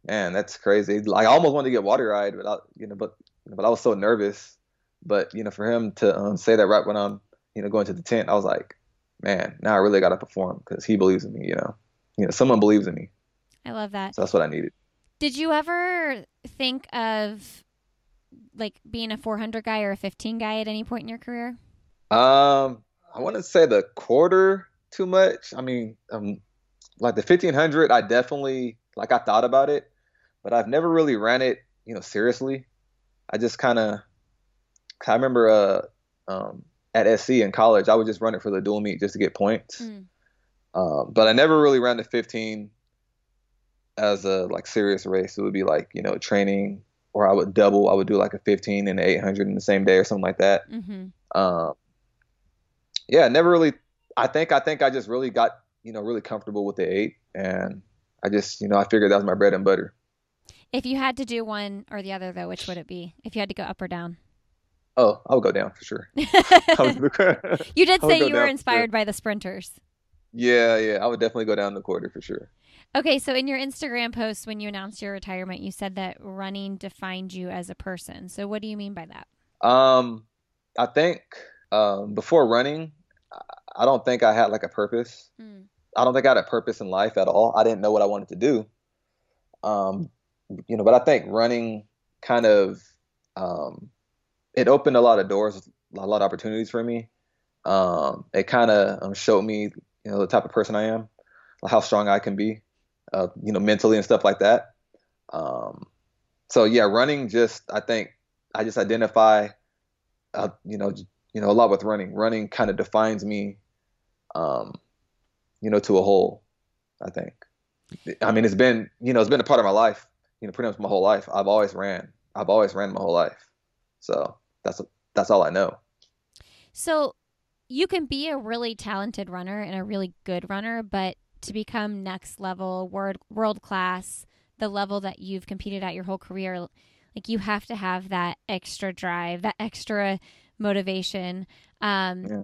man, that's crazy. Like, I almost wanted to get water eyed, but I, you know, but but I was so nervous. But you know, for him to um, say that right when I'm, you know, going to the tent, I was like, man, now I really got to perform because he believes in me. You know, you know, someone believes in me,
I love that.
so that's what I needed.
Did you ever think of like being a 400 guy or a 15 guy at any point in your career?
Um, I wouldn't say the quarter too much. I mean, um, like the 1500, I definitely like I thought about it, but I've never really ran it, you know, seriously. I just kind of, I remember uh, um, at SC in college, I would just run it for the dual meet just to get points.
Mm.
Um, but I never really ran the 15 as a like serious race. It would be like you know training, or I would double. I would do like a 15 and 800 in the same day or something like that.
Mm-hmm.
Um, yeah, never really. I think I think I just really got you know really comfortable with the eight, and I just you know I figured that was my bread and butter.
If you had to do one or the other, though, which would it be? If you had to go up or down?
Oh, I would go down for sure.
you did say you were inspired
sure.
by the sprinters.
yeah, yeah, I would definitely go down the quarter for sure.
Okay, so in your Instagram post when you announced your retirement, you said that running defined you as a person. So what do you mean by that?
Um, I think um, before running, I- don't think I had like a purpose.
Mm.
I don't think I had a purpose in life at all. I didn't know what I wanted to do. Um, you know, but I think running kind of um, it opened a lot of doors, a lot of opportunities for me. Um, it kind of um, showed me, you know, the type of person I am, how strong I can be, uh, you know, mentally and stuff like that. Um, so yeah, running just I think I just identify, uh, you know, you know, a lot with running. Running kind of defines me, um, you know, to a whole. I think. I mean, it's been you know, it's been a part of my life. You know, pretty much my whole life. I've always ran. I've always ran my whole life. So that's that's all I know.
So you can be a really talented runner and a really good runner, but to become next level, world world class, the level that you've competed at your whole career, like you have to have that extra drive, that extra motivation. Um,
Yeah.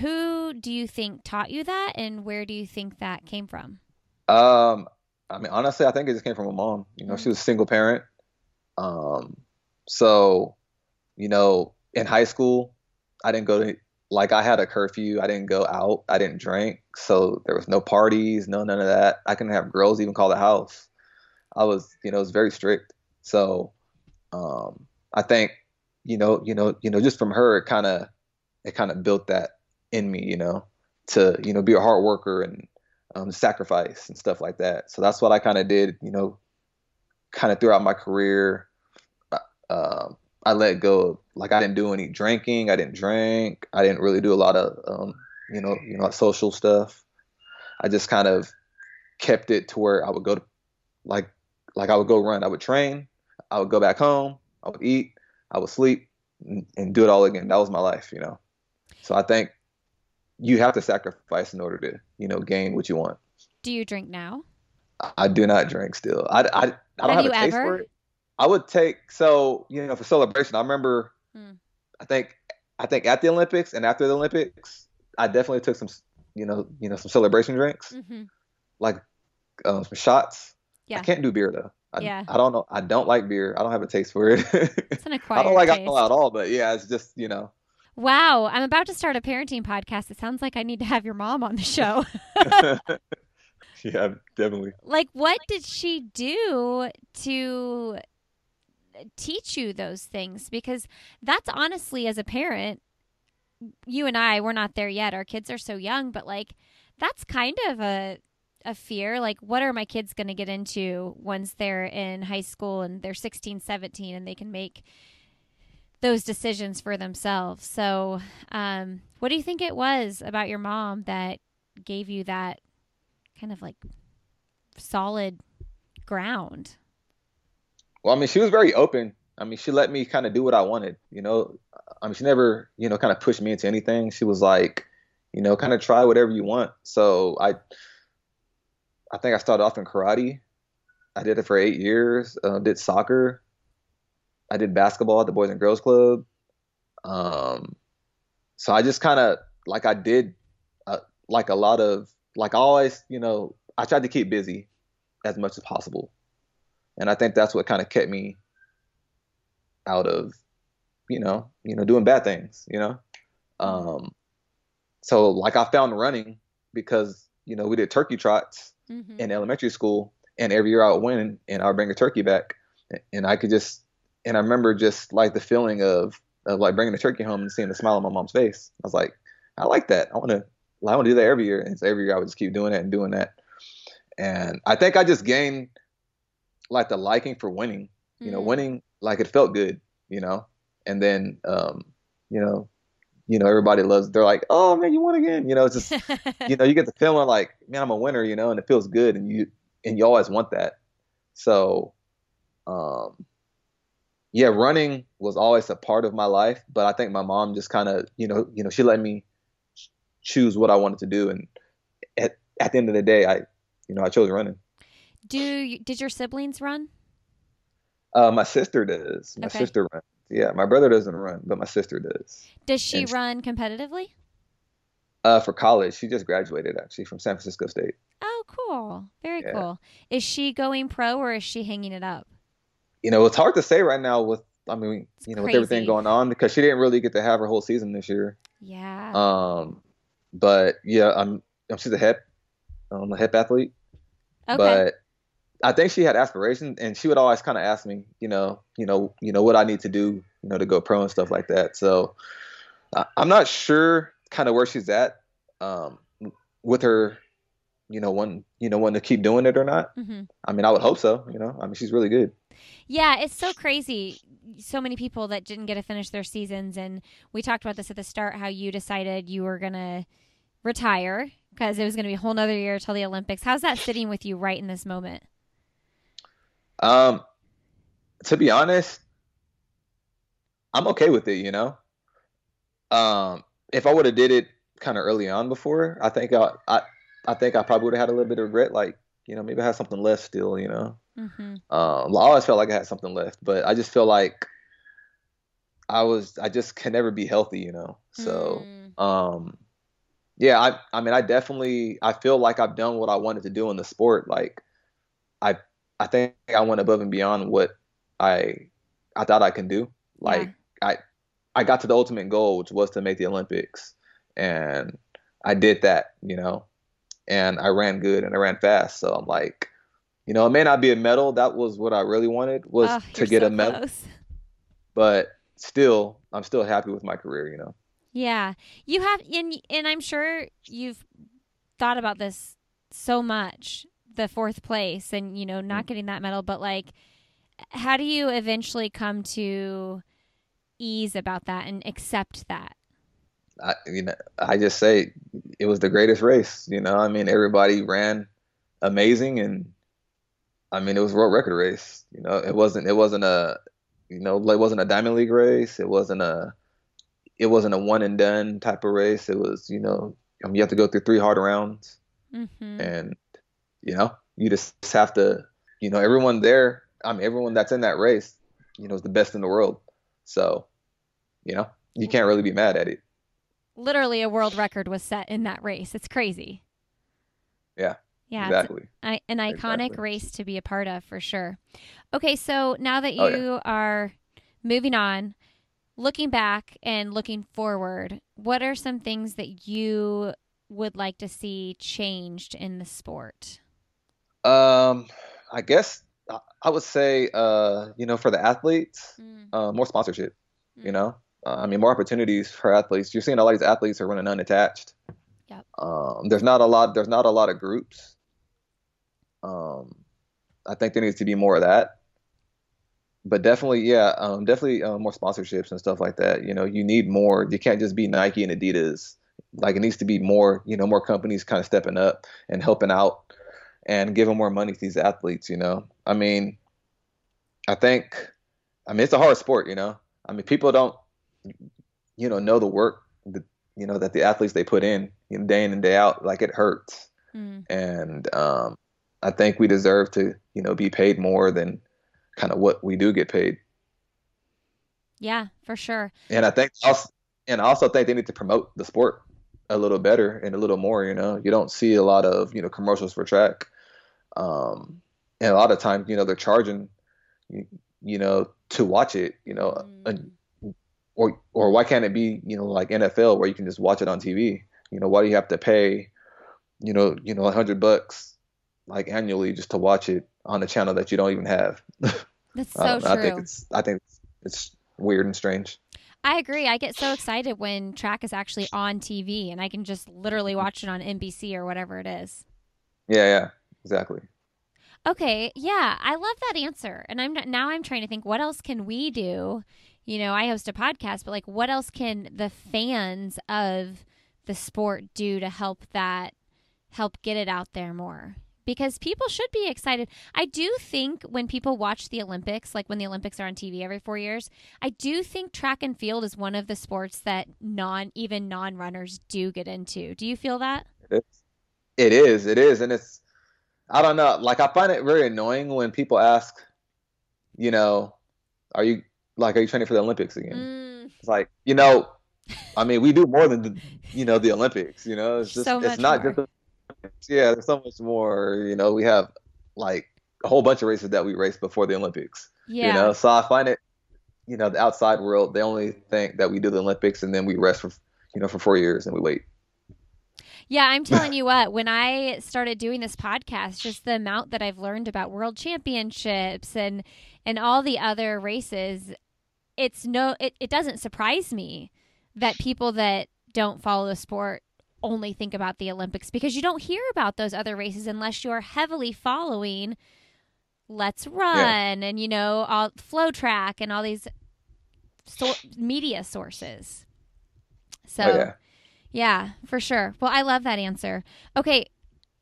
Who do you think taught you that, and where do you think that came from?
Um, I mean, honestly, I think it just came from my mom. You know,
Mhm.
she was a single parent. Um, so, you know, in high school, I didn't go to like I had a curfew. I didn't go out. I didn't drink. So there was no parties, no none of that. I couldn't have girls even call the house. I was, you know, it was very strict. So, um, I think, you know, you know, you know, just from her, it kind of, it kind of built that in me, you know, to, you know, be a hard worker and um, sacrifice and stuff like that. So that's what I kind of did, you know, kind of throughout my career. Uh, Um, I let go. Of, like I didn't do any drinking. I didn't drink. I didn't really do a lot of, um, you know, you know, social stuff. I just kind of kept it to where I would go to, like, like I would go run. I would train. I would go back home. I would eat. I would sleep and, and do it all again. That was my life, you know. So I think you have to sacrifice in order to, you know, gain what you want.
Do you drink now?
I do not drink still. I, I, I don't
Have
have, a taste
ever?
for it. I would take so you know for celebration. I remember,
Hmm.
I think I think at the Olympics and after the Olympics, I definitely took some you know you know some celebration drinks
Mm-hmm.
like um, some shots.
Yeah.
I can't do beer though. I,
Yeah.
I don't know. I don't like beer. I don't have a taste for it.
It's an acquired
I don't like
taste.
alcohol at all. But yeah, it's just you know.
Wow, I'm about to start a parenting podcast. It sounds like I need to have your mom on the show.
yeah, definitely.
like, what did she do to teach you those things? Because that's honestly, as a parent, you and I, we're not there yet. Our kids are so young, but like, that's kind of a a fear like what are my kids going to get into once they're in high school and they're 16 17 and they can make those decisions for themselves so um, what do you think it was about your mom that gave you that kind of like solid ground
Well, I mean, she was very open. I mean, she let me kind of do what I wanted. You know, I mean, she never, you know, kind of pushed me into anything. She was like, you know, kind of try whatever you want. So I, I think I started off in karate. I did it for eight years. Uh, did soccer. I did basketball at the Boys and Girls Club. Um, so I just kind of like I did, uh, like a lot of like I always, you know, I tried to keep busy as much as possible and I think that's what kind of kept me out of, you know, you know, doing bad things, you know. Um, so like I found running because you know we did turkey trots
mm-hmm.
in elementary school, and every year I would win, and I would bring a turkey back, and I could just, and I remember just like the feeling of of like bringing the turkey home and seeing the smile on my mom's face. I was like, I like that. I want to, I want to do that every year, and so every year I would just keep doing that and doing that, and I think I just gained like the liking for winning. You know,
Mm.
winning like it felt good. You know, and then um, you know, you know everybody loves. They're like, oh man, you won again. You know, it's just you know you get the feeling like man, I'm a winner. You know, and it feels good, and you and you always want that. So, um, yeah, running was always a part of my life, but I think my mom just kind of you know you know she let me choose what I wanted to do, and at at the end of the day, I you know I chose running.
Do you, did your siblings run?
Uh, my sister does. My
Okay.
sister runs. Yeah, my brother doesn't run, but my sister does.
Does she
And
run competitively?
Uh, for college, she just graduated actually from San Francisco State.
Oh, cool. Very
Yeah.
cool. Is she going pro or is she hanging it up?
You know, it's hard to say right now with I mean,
It's
you know, with everything going on because she didn't really get to have her whole season this year.
Yeah.
Um, but yeah, I'm, um, she's a hip. I'm a heptathlete.
okay.
But I think she had aspirations, and she would always kind of ask me, you know, you know, you know, what I need to do, you know, to go pro and stuff like that. So I, I'm not sure kind of where she's at um, with her, you know, one, you know, wanting to keep doing it or not.
hmm
I mean, I would hope so. You know, I mean, she's really good.
Yeah, it's so crazy. So many people that didn't get to finish their seasons. And we talked about this at the start how you decided you were going to retire because it was going to be a whole nother year till the Olympics. How's that sitting with you right in this moment?
Um, to be honest, I'm okay with it. You know, um, if I would have did it kind of early on before, I think I, I, I think I probably would have had a little bit of regret. Like, you know, maybe I had something left still. You know,
hmm
um, I always felt like I had something left, but I just feel like I was, I just can never be healthy. You know, so.
Mm.
um yeah i i mean i definitely i feel like i've done what i wanted to do in the sport like i i think i went above and beyond what i i thought i can do. Like i i got to the ultimate goal which was to make the olympics. And i did that you know and i ran good and i ran fast. So i'm like you know it may not be a medal. That was what i really wanted was
Oh,
to get
so
a medal.
close.
but still i'm still happy with my career you know.
Yeah, you have, and and I'm sure you've thought about this so much, the fourth place, and you know
Mm.
not getting that medal. But like, how do you eventually come to ease about that and accept that?
I, you know, I just say it was the greatest race. You know, I mean, everybody ran amazing, and I mean, it was a world record race. You know, it wasn't, it wasn't a, you know, it wasn't a diamond league race. It wasn't a, it wasn't a one and done type of race. It was, you know, I mean, you have to go through three hard rounds,
Mm-hmm.
and you know, you just have to, you know, everyone there. I mean, everyone that's in that race, you know, is the best in the world. So, you know, you can't really be mad at it.
Literally, a world record was set in that race. It's crazy.
Yeah,
Yeah,
exactly.
I, an iconic
Exactly.
race to be a part of for sure. Okay, so now that
Oh, yeah.
you are moving on, looking back and looking forward, what are some things that you would like to see changed in the sport?
Um, I guess I- would say, uh, you know, for the athletes, uh, more sponsorship. You
Mm.
know, uh, I mean, more opportunities for athletes. You're seeing a lot of these athletes are running unattached.
Yep.
Um, there's not a lot. There's not a lot of groups. Um, I think there needs to be more of that. But definitely, yeah, um, definitely uh, more sponsorships and stuff like that. You know, you need more. You can't just be Nike and Adidas. Like it needs to be more. You know, more companies kind of stepping up and helping out and giving more money to these athletes. You know, I mean, I think, I mean, it's a hard sport. You know, I mean, people don't, you know, know the work that you know that the athletes they put in, you know, day in and day out. Like it hurts,
Mm.
and um, I think we deserve to, you know, be paid more than kind of what we do get paid.
Yeah, for sure.
And I think also, and I also think they need to promote the sport a little better and a little more. You know, you don't see a lot of you know commercials for track, um, and a lot of times you know they're charging, you, you know, to watch it. You know,
Mm.
or or why can't it be you know like NFL where you can just watch it on TV? You know, why do you have to pay, you know, you know, a hundred bucks like annually just to watch it on a channel that you don't even have?
That's
I,
so
don't know. I think it's I think it's weird and strange.
I agree. I get so excited when track is actually on TV and I can just literally watch it on NBC or whatever it is.
Yeah, yeah, exactly.
Okay, yeah, I love that answer. And I'm not, now I'm trying to think what else can we do? You know, I host a podcast, but like what else can the fans of the sport do to help that help get it out there more? Because people should be excited. I do think when people watch the Olympics, like when the Olympics are on TV every 4 years, I do think track and field is one of the sports that non even non-runners do get into. Do you feel that?
It's, it is. It is and it's I don't know. Like I find it very annoying when people ask, you know, are you like are you training for the Olympics again?
Mm,
It's like, you know, I mean, we do more than the, you know the Olympics. You know, it's just
So
it's not
more.
just the yeah. There's so much more. You know, we have like a whole bunch of races that we race before the Olympics.
yeah.
You know, so I find it, you know, the outside world they only think that we do the Olympics and then we rest for you know for four years and we wait.
Yeah, I'm telling you what, when I started doing this podcast, just the amount that I've learned about world championships and and all the other races, it's no it, it doesn't surprise me that people that don't follow the sport only think about the Olympics because you don't hear about those other races unless you're heavily following LetsRun and you know all FloTrack and all these so- media sources. So
oh yeah.
Yeah, for sure. Well, I love that answer. Okay,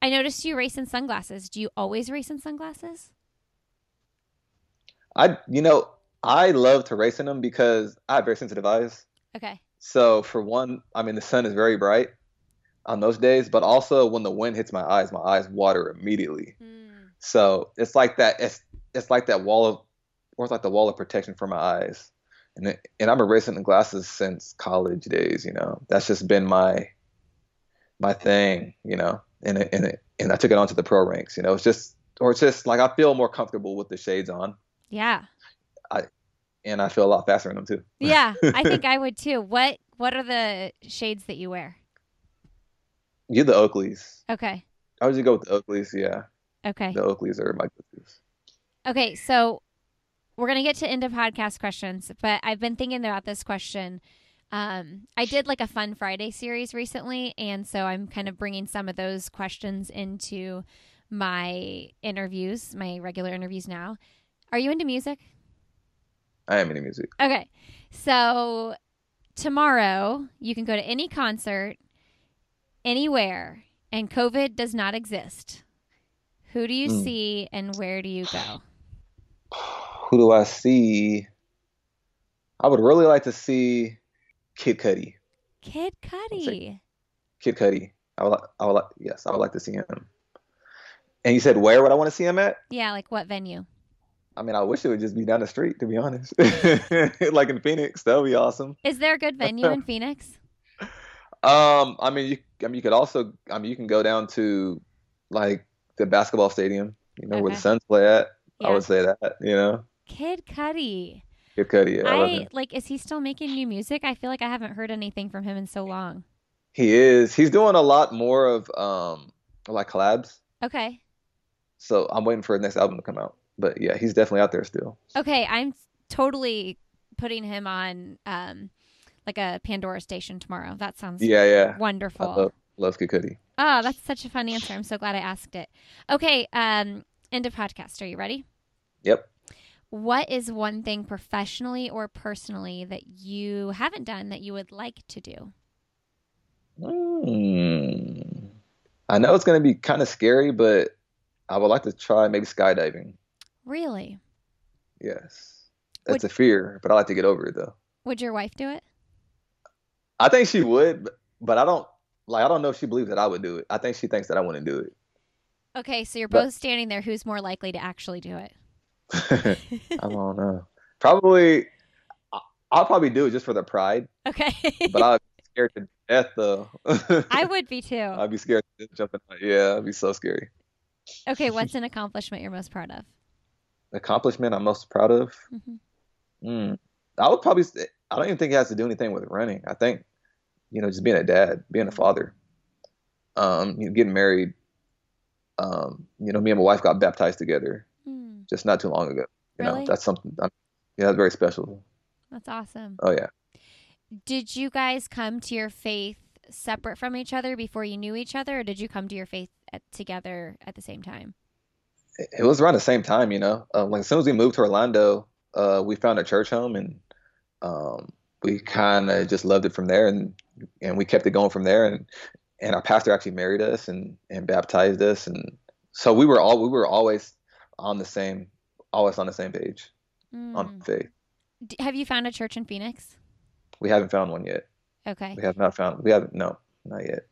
I noticed you race in sunglasses. Do you always race in sunglasses?
I you know I love to race in them because I have very sensitive eyes.
Okay.
So for one, I mean the sun is very bright on those days, but also when the wind hits my eyes, my eyes water immediately. Hmm. So it's like that. It's it's like that wall of, or it's like the wall of protection for my eyes. And it, and I've been racing in glasses since college days. You know, that's just been my my thing. You know, and it, and it, and I took it onto the pro ranks. You know, it's just or it's just like I feel more comfortable with the shades on,
Yeah.
I and I feel a lot faster in them too.
Yeah, I think I would too. What What are the shades that you wear?
You're the Oakleys.
Okay.
I would just go with the Oakleys. Yeah,
Okay.
the Oakleys are my go-tos.
Okay, so we're gonna get to end of podcast questions, but I've been thinking about this question. Um, I did like a Fun Friday series recently, and so I'm kind of bringing some of those questions into my interviews, my regular interviews now. Are you into music?
I am into music.
Okay, so tomorrow you can go to any concert, anywhere, and COVID does not exist. Who do you
Mm.
see, and where do you go?
Who do I see? I would really like to see Kid Cudi.
Kid Cudi.
Kid Cudi. I would, I would like, yes, I would like to see him. And you said where would I want to see him at?
Yeah, like what venue?
I mean, I wish it would just be down the street, to be honest. like in Phoenix, that would be awesome.
Is there a good venue in Phoenix?
Um, I mean, you, I mean, you could also, I mean, you can go down to like the basketball stadium, you know, where the Suns play at.
Yeah.
I would say that, you know,
Kid Cudi.
Kid Cudi. Yeah, I,
I like. Is he still making new music? I feel like I haven't heard anything from him in so long.
He is. He's doing a lot more of um like collabs.
Okay.
So I'm waiting for his next album to come out. But yeah, he's definitely out there still.
Okay. I'm totally putting him on um like a Pandora station tomorrow. That sounds
Yeah, yeah. I
wonderful.
love love Kid Cudi.
Oh, that's such a fun answer. I'm so glad I asked it. Okay. Um, end of podcast. Are you ready?
Yep.
What is one thing professionally or personally that you haven't done that you would like to do?
Mm. I know it's gonna be kind of scary, but I would like to try maybe skydiving.
Really?
Yes. That's a fear, but I like to get over it though.
Would your wife do it?
I think she would, but, but I don't like I don't know if she believes that I would do it. I think she thinks that I wouldn't do it.
Okay, so you're
But-
both standing there. Who's more likely to actually do it?
I don't know. Probably I- I'll probably do it just for the pride,
Okay.
but I'd be scared to death though.
I would be too.
I'd be scared to jump in. Yeah, it'd be so scary.
Okay, what's an accomplishment you're most proud of?
Accomplishment I'm most proud of.
Mhm.
Mm. I would probably. I don't even think it has to do anything with running. I think, you know, just being a dad, being a father, um, you know, getting married. Um, you know, me and my wife got baptized together just not too long ago. You
Really?
know, that's something. I'm, yeah, that's very special.
that's awesome.
Oh yeah.
Did you guys come to your faith separate from each other before you knew each other, or did you come to your faith at, together at the same time?
it was around the same time, you know. Uh, like as soon as we moved to Orlando, uh, we found a church home, and um, we kind of just loved it from there, and and we kept it going from there. And and our pastor actually married us and and baptized us, and so we were all we were always on the same, always on the same page mm. on faith.
Have you found a church in Phoenix?
We haven't found one yet.
Okay.
We have not found. We haven't. No, not yet.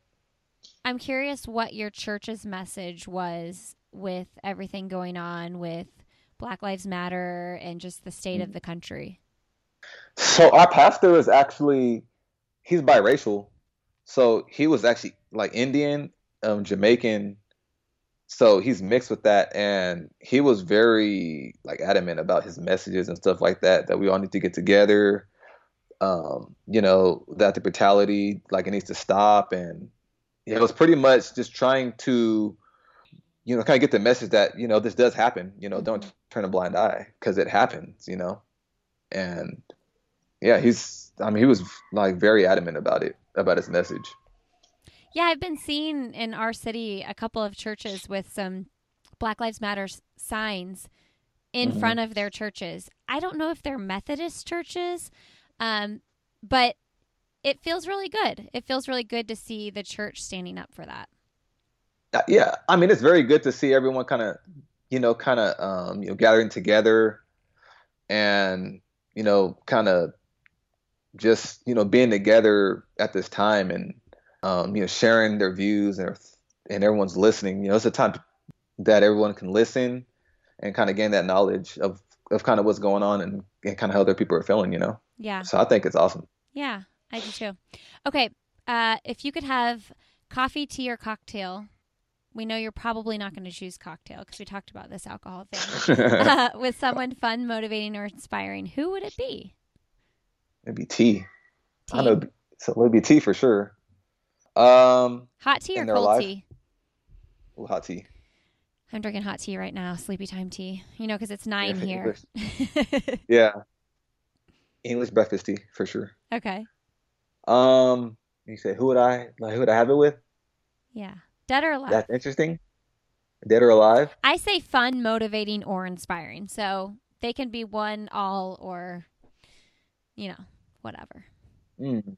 I'm curious what your church's message was with everything going on with Black Lives Matter and just the state of the country.
So our pastor is actually he's biracial. So he was actually like Indian, um, Jamaican. So he's mixed with that, and he was very like adamant about his messages and stuff like that. That we all need to get together. Um, you know that the brutality like it needs to stop, and yeah, it was pretty much just trying to, you know, kind of get the message that you know this does happen. You know, mm-hmm. don't turn a blind eye because it happens. You know, and yeah, he's. I mean, he was like very adamant about it, about his message.
Yeah, I've been seeing in our city a couple of churches with some Black Lives Matter signs in mm-hmm. front of their churches. I don't know if they're Methodist churches, um, but it feels really good. It feels really good to see the church standing up for that.
Uh, yeah, I mean, it's very good to see everyone kind of, you know, kind of, um, you know, gathering together, and you know, kind of just you know being together at this time and um, you know sharing their views and and everyone's listening. You know, it's a time that everyone can listen and kind of gain that knowledge of of kind of what's going on and, and kind of how other people are feeling. You know.
Yeah.
So I think it's awesome.
Yeah, I do too. Okay, uh, if you could have coffee, tea, or cocktail. We know you're probably not going to choose cocktail because we talked about this alcohol thing. uh, with someone fun, motivating, or inspiring, who would it be?
Maybe tea. tea. I know. So maybe tea for sure. Um,
hot tea or cold life? tea?
Ooh, hot tea.
I'm drinking hot tea right now, sleepy time tea. You know, because it's nine yeah, here.
yeah. English breakfast tea for sure.
Okay.
Um, you say who would I like? Who would I have it with?
Yeah, dead or alive.
That's interesting. Dead or alive?
I say fun, motivating, or inspiring. So they can be one, all, or you know, whatever.
Mm.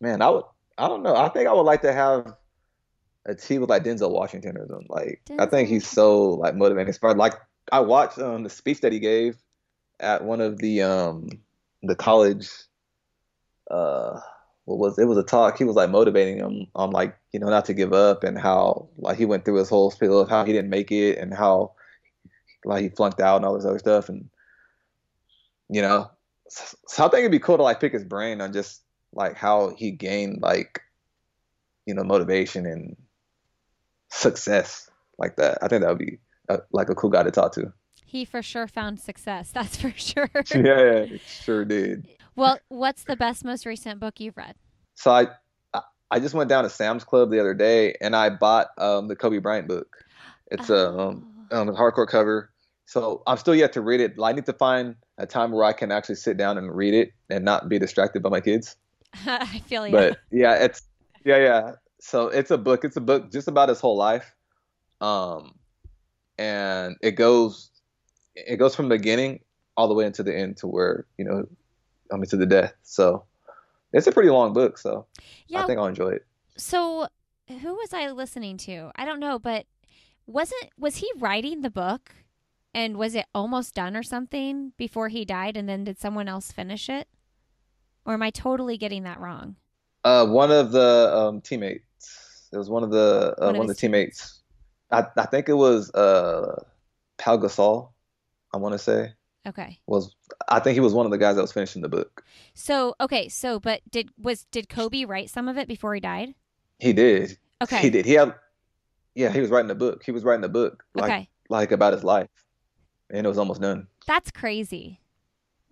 Man, I would. I don't know. I think I would like to have a tea with like Denzel Washington or something. Like Denzel. I think he's so like motivating. Inspired. Like I watched um the speech that he gave at one of the um the college uh what was it was a talk he was like motivating him on like you know not to give up and how like he went through his whole spiel of how he didn't make it and how like he flunked out and all this other stuff and you know so I think it'd be cool to like pick his brain on just like how he gained like you know motivation and success like that. I think that would be a, like a cool guy to talk to.
He for sure found success. That's for sure.
yeah, sure did.
Well, what's the best most recent book you've read?
So I I just went down to Sam's Club the other day and I bought um, the Kobe Bryant book. It's oh. a um, um, a hardcore cover. So I'm still yet to read it. I need to find a time where I can actually sit down and read it and not be distracted by my kids.
I feel you.
But yeah, it's yeah, yeah. So it's a book. It's a book just about his whole life. Um, and it goes it goes from the beginning all the way into the end to where you know, I mean to the death. So it's a pretty long book. So yeah, I think I'll enjoy it.
So who was I listening to? I don't know, but wasn't was he writing the book? And was it almost done or something before he died? And then did someone else finish it? Or am I totally getting that wrong?
Uh, one of the um, teammates. It was one of the uh, one, one of the teammates. I, I think it was uh, Pau Gasol. I want to say.
Okay.
Was I think he was one of the guys that was finishing the book.
So okay, so but did was did Kobe write some of it before he died?
He did.
Okay.
He did. He had. Yeah, he was writing the book. He was writing the book. Like, okay. Like about his life and it was almost done.
That's crazy.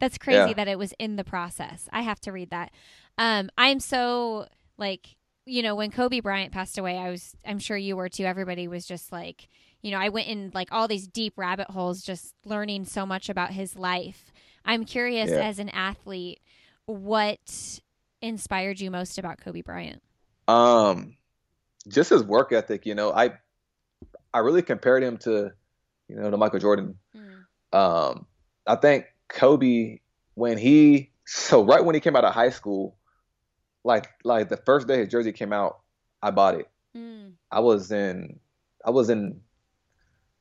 That's crazy yeah. that it was in the process. I have to read that. Um, I'm so like, you know, when Kobe Bryant passed away, I was, I'm sure you were too. Everybody was just like, you know, I went in like all these deep rabbit holes, just learning so much about his life. I'm curious yeah. as an athlete, what inspired you most about Kobe Bryant?
Um, just his work ethic. You know, I, I really compared him to you know, to Michael Jordan.
Mm.
Um, I think Kobe when he so right when he came out of high school, like like the first day his jersey came out, I bought it.
Mm.
I was in I was in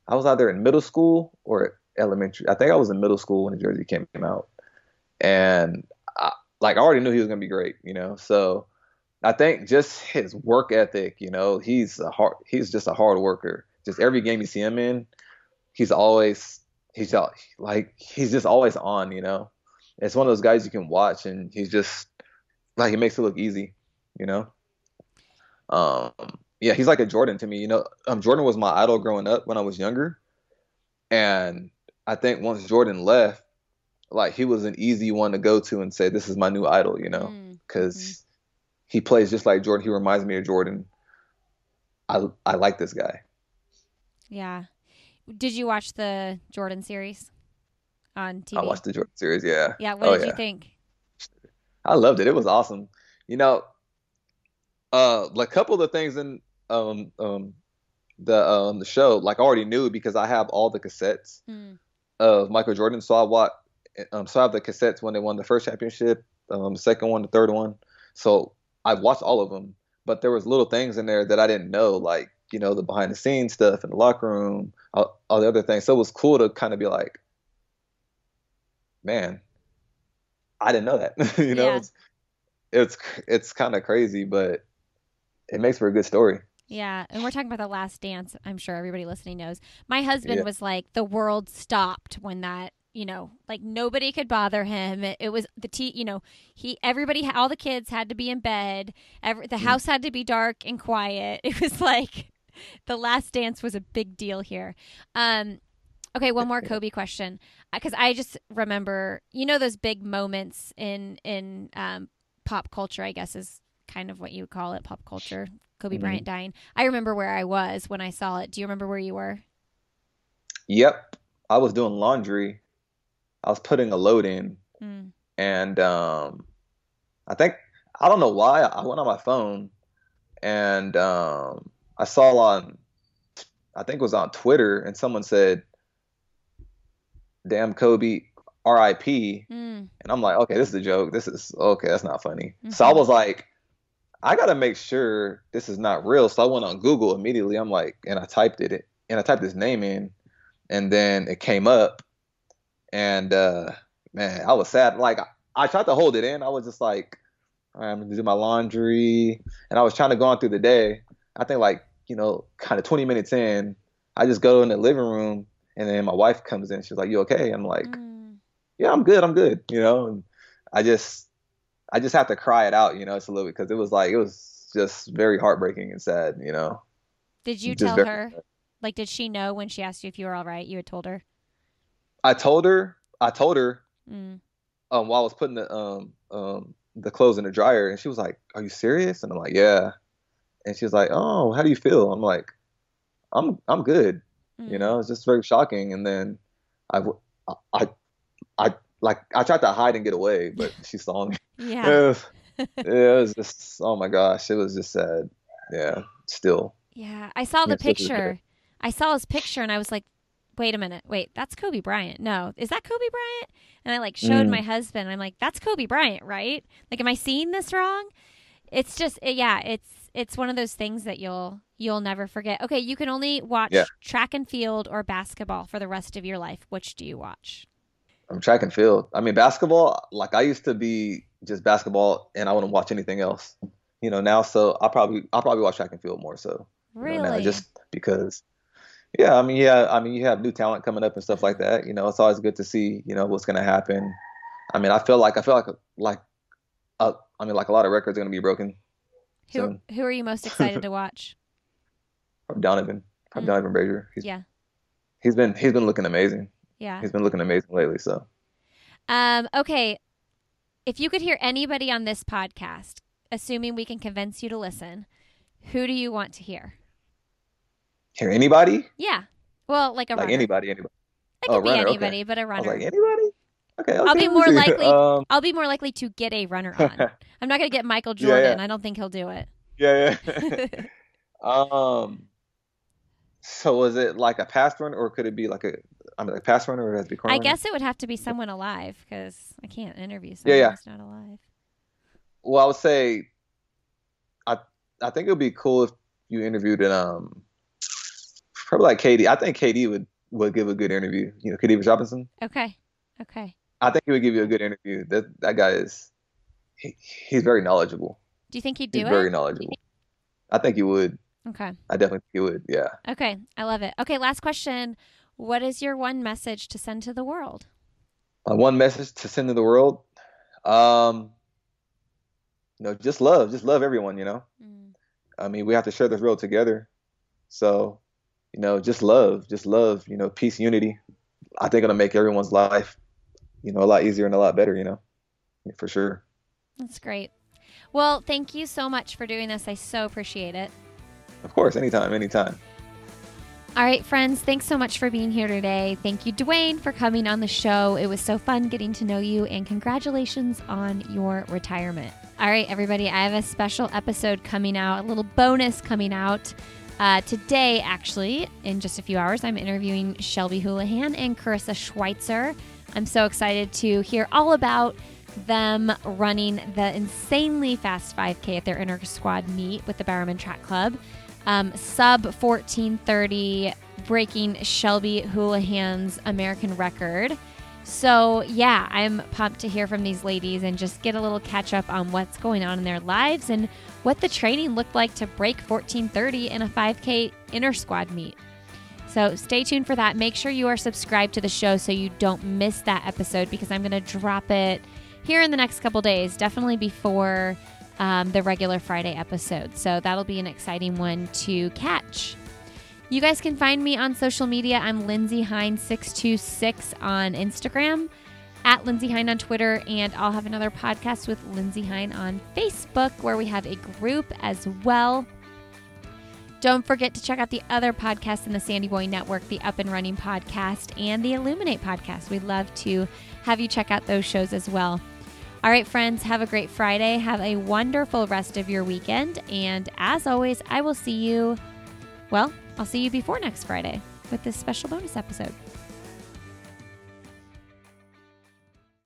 I was either in middle school or elementary. I think I was in middle school when the jersey came out, and I, like I already knew he was gonna be great, you know. So I think just his work ethic, you know, he's a hard he's just a hard worker. Just every game you see him in, he's always he's out like he's just always on, you know. It's one of those guys you can watch and he's just like it makes it look easy, you know. Um yeah, he's like a Jordan to me, you know. Um Jordan was my idol growing up when I was younger. And I think once Jordan left, like he was an easy one to go to and say this is my new idol, you know,
Mm.
cuz
Mhm.
he plays just like Jordan. He reminds me of Jordan. I I like this guy.
Yeah. Did you watch the Jordan series on TV?
I watched the Jordan series. Yeah,
Yeah. What
Oh,
did you think?
I loved it. It was awesome. You know, uh, like a couple of the things in um um the um the show, like I already knew because I have all the cassettes
Mm.
of Michael Jordan. So I watched. Um, so I have the cassettes when they won the first championship, um, the second one, the third one. So I've watched all of them, but there was little things in there that I didn't know, like you know the behind the scenes stuff in the locker room, all, all the other things. So it was cool to kind of be like, man, I didn't know that. you know,
Yeah.
it's it's it's kind of crazy, but it makes for a good story.
Yeah, and we're talking about the last dance. I'm sure everybody listening knows. My husband
Yeah.
was like, the world stopped when that, you know, like nobody could bother him. It, it was the t, you know, he, everybody, all the kids had to be in bed. Every, the
Mm.
house had to be dark and quiet. It was like the last dance was a big deal here. Um, okay, one more Kobe question because I just remember, you know, those big moments in in um, pop culture. I guess is kind of what you would call it, pop culture. Kobe
Mhm.
Bryant dying. I remember where I was when I saw it. Do you remember where you were?
Yep, I was doing laundry. I was putting a load in,
Mm.
and um, I think I don't know why I went on my phone and um, I saw on I think it was on Twitter and someone said, "Damn Kobe, R.I.P."
Mm.
And I'm like, okay, this is a joke. This is okay. That's not funny. So I
Mhm.
was like, I gotta make sure this is not real. So I went on Google immediately. I'm like, and I typed it, and I typed his name in, and then it came up, and uh, man, I was sad. Like I tried to hold it in. I was just like, all right, I'm gonna do my laundry, and I was trying to go on through the day. I think like you know, kind of 20 minutes in, I just go in the living room, and then my wife comes in. She's like, "You okay?" I'm like,
Mm.
yeah, I'm good. I'm good. You know, and I just, I just have to cry it out. You know, it's a little bit because it was like it was just very heartbreaking and sad. You know,
Did you
Just
tell
very
her? Like, did she know when she asked you if you were all right? You had told her.
I told her, I told her
Mm.
um, while I was putting the um um the clothes in the dryer, and she was like, "Are you serious?" And I'm like, "Yeah." And she was like, "Oh, how do you feel?" I'm like, "I'm I'm good." You
Mm.
know, it's just very shocking. And then I I I like I tried to hide and get away, but she saw me.
Yeah.
it, was, it was just oh my gosh, it was just sad. Yeah, still.
Yeah. I saw the
Yes, this is
picture. I saw his picture and I was like, wait a minute. Wait, that's Kobe Bryant. No, is that Kobe Bryant? And I like showed
Mm.
my husband. I'm like, that's Kobe Bryant, right? Like, am I seeing this wrong? It's just, it- yeah, it's it's one of those things that you'll you'll never forget. Okay, you can only watch
Yeah.
track and field or basketball for the rest of your life. Which do you watch?
I'm track and field. I mean, basketball. Like I used to be just basketball, and I wouldn't watch anything else. You know, now so I probably I'll probably watch track and field more so. you know,
Really?
now, just because. Yeah, I mean, yeah, I mean, you have new talent coming up and stuff like that. You know, it's always good to see, you know, what's gonna happen. I mean, I feel like I feel like like, I mean, like a lot of records are gonna be broken.
who
soon.
who are you most excited to watch?
From Donavan, from
Mm.
Donavan Brazier. He's,
Yeah.
he's been he's been looking amazing.
Yeah.
He's been looking amazing lately. So
Um, okay. If you could hear anybody on this podcast, assuming we can convince you to listen, who do you want to hear?
hear anybody?
Yeah. Well, like a
Like
runner.
anybody, anybody.
It
Oh,
could be
runner, okay.
anybody, but a
was
runner.
like anybody. Okay,
I'll
okay,
be more likely-
Um,
I'll be more likely to get a runner on. I'm not going to get Michael
Yeah, yeah.
Jordan. I don't think he'll do it.
yeah, yeah. um, So was it like a past runner, or could it be like a I mean, like past runner, or it has to be?
I guess it would have to be someone alive because I can't interview someone
Yeah, yeah.
who's not alive.
Well, I would say, I I think it would be cool if you interviewed an um, probably like KD. I think KD would would give a good interview. You know, KD Robinson.
Okay. Okay.
I think he would give you a good interview. That that guy is, he, he's very knowledgeable.
Do you think he'd
He's
do
very
it?
knowledgeable. I think he would.
Okay.
I definitely think he would. Yeah.
Okay. I love it. Okay. Last question. What is your one message to send to the world?
Uh, one message to send to the world. Um, you know, just love, just love everyone. You know,
Mm.
I mean, we have to share this world together. So, you know, just love, just love. You know, peace, unity. I think it'll make everyone's life, you know, a lot easier and a lot better. You know, for sure.
That's great. Well, thank you so much for doing this. I so appreciate it.
Of course, anytime, anytime.
All right, friends, thanks so much for being here today. Thank you, Duane, for coming on the show. It was so fun getting to know you, and congratulations on your retirement. All right, everybody, I have a special episode coming out, a little bonus coming out. Uh, today, actually, in just a few hours, I'm interviewing Shelby Houlihan and Karissa Schweitzer. I'm so excited to hear all about them running the insanely fast 5K at their inner squad meet with the Bowerman Track Club. Um, sub 1430, breaking Shelby Houlihan's American record. So, yeah, I'm pumped to hear from these ladies and just get a little catch up on what's going on in their lives and what the training looked like to break 1430 in a 5K inner squad meet. So stay tuned for that. Make sure you are subscribed to the show so you don't miss that episode because I'm going to drop it here in the next couple days, definitely before um, the regular Friday episode. So that'll be an exciting one to catch. You guys can find me on social media. I'm Lindsey Hein 626 on Instagram, at Lindsey Hein on Twitter, and I'll have another podcast with Lindsey Hein on Facebook where we have a group as well. Don't forget to check out the other podcasts in the Sandy Boy Network, the Up and Running podcast and the Illuminate podcast. We'd love to have you check out those shows as well. All right, friends, have a great Friday. Have a wonderful rest of your weekend. And as always, I will see you, well, I'll see you before next Friday with this special bonus episode.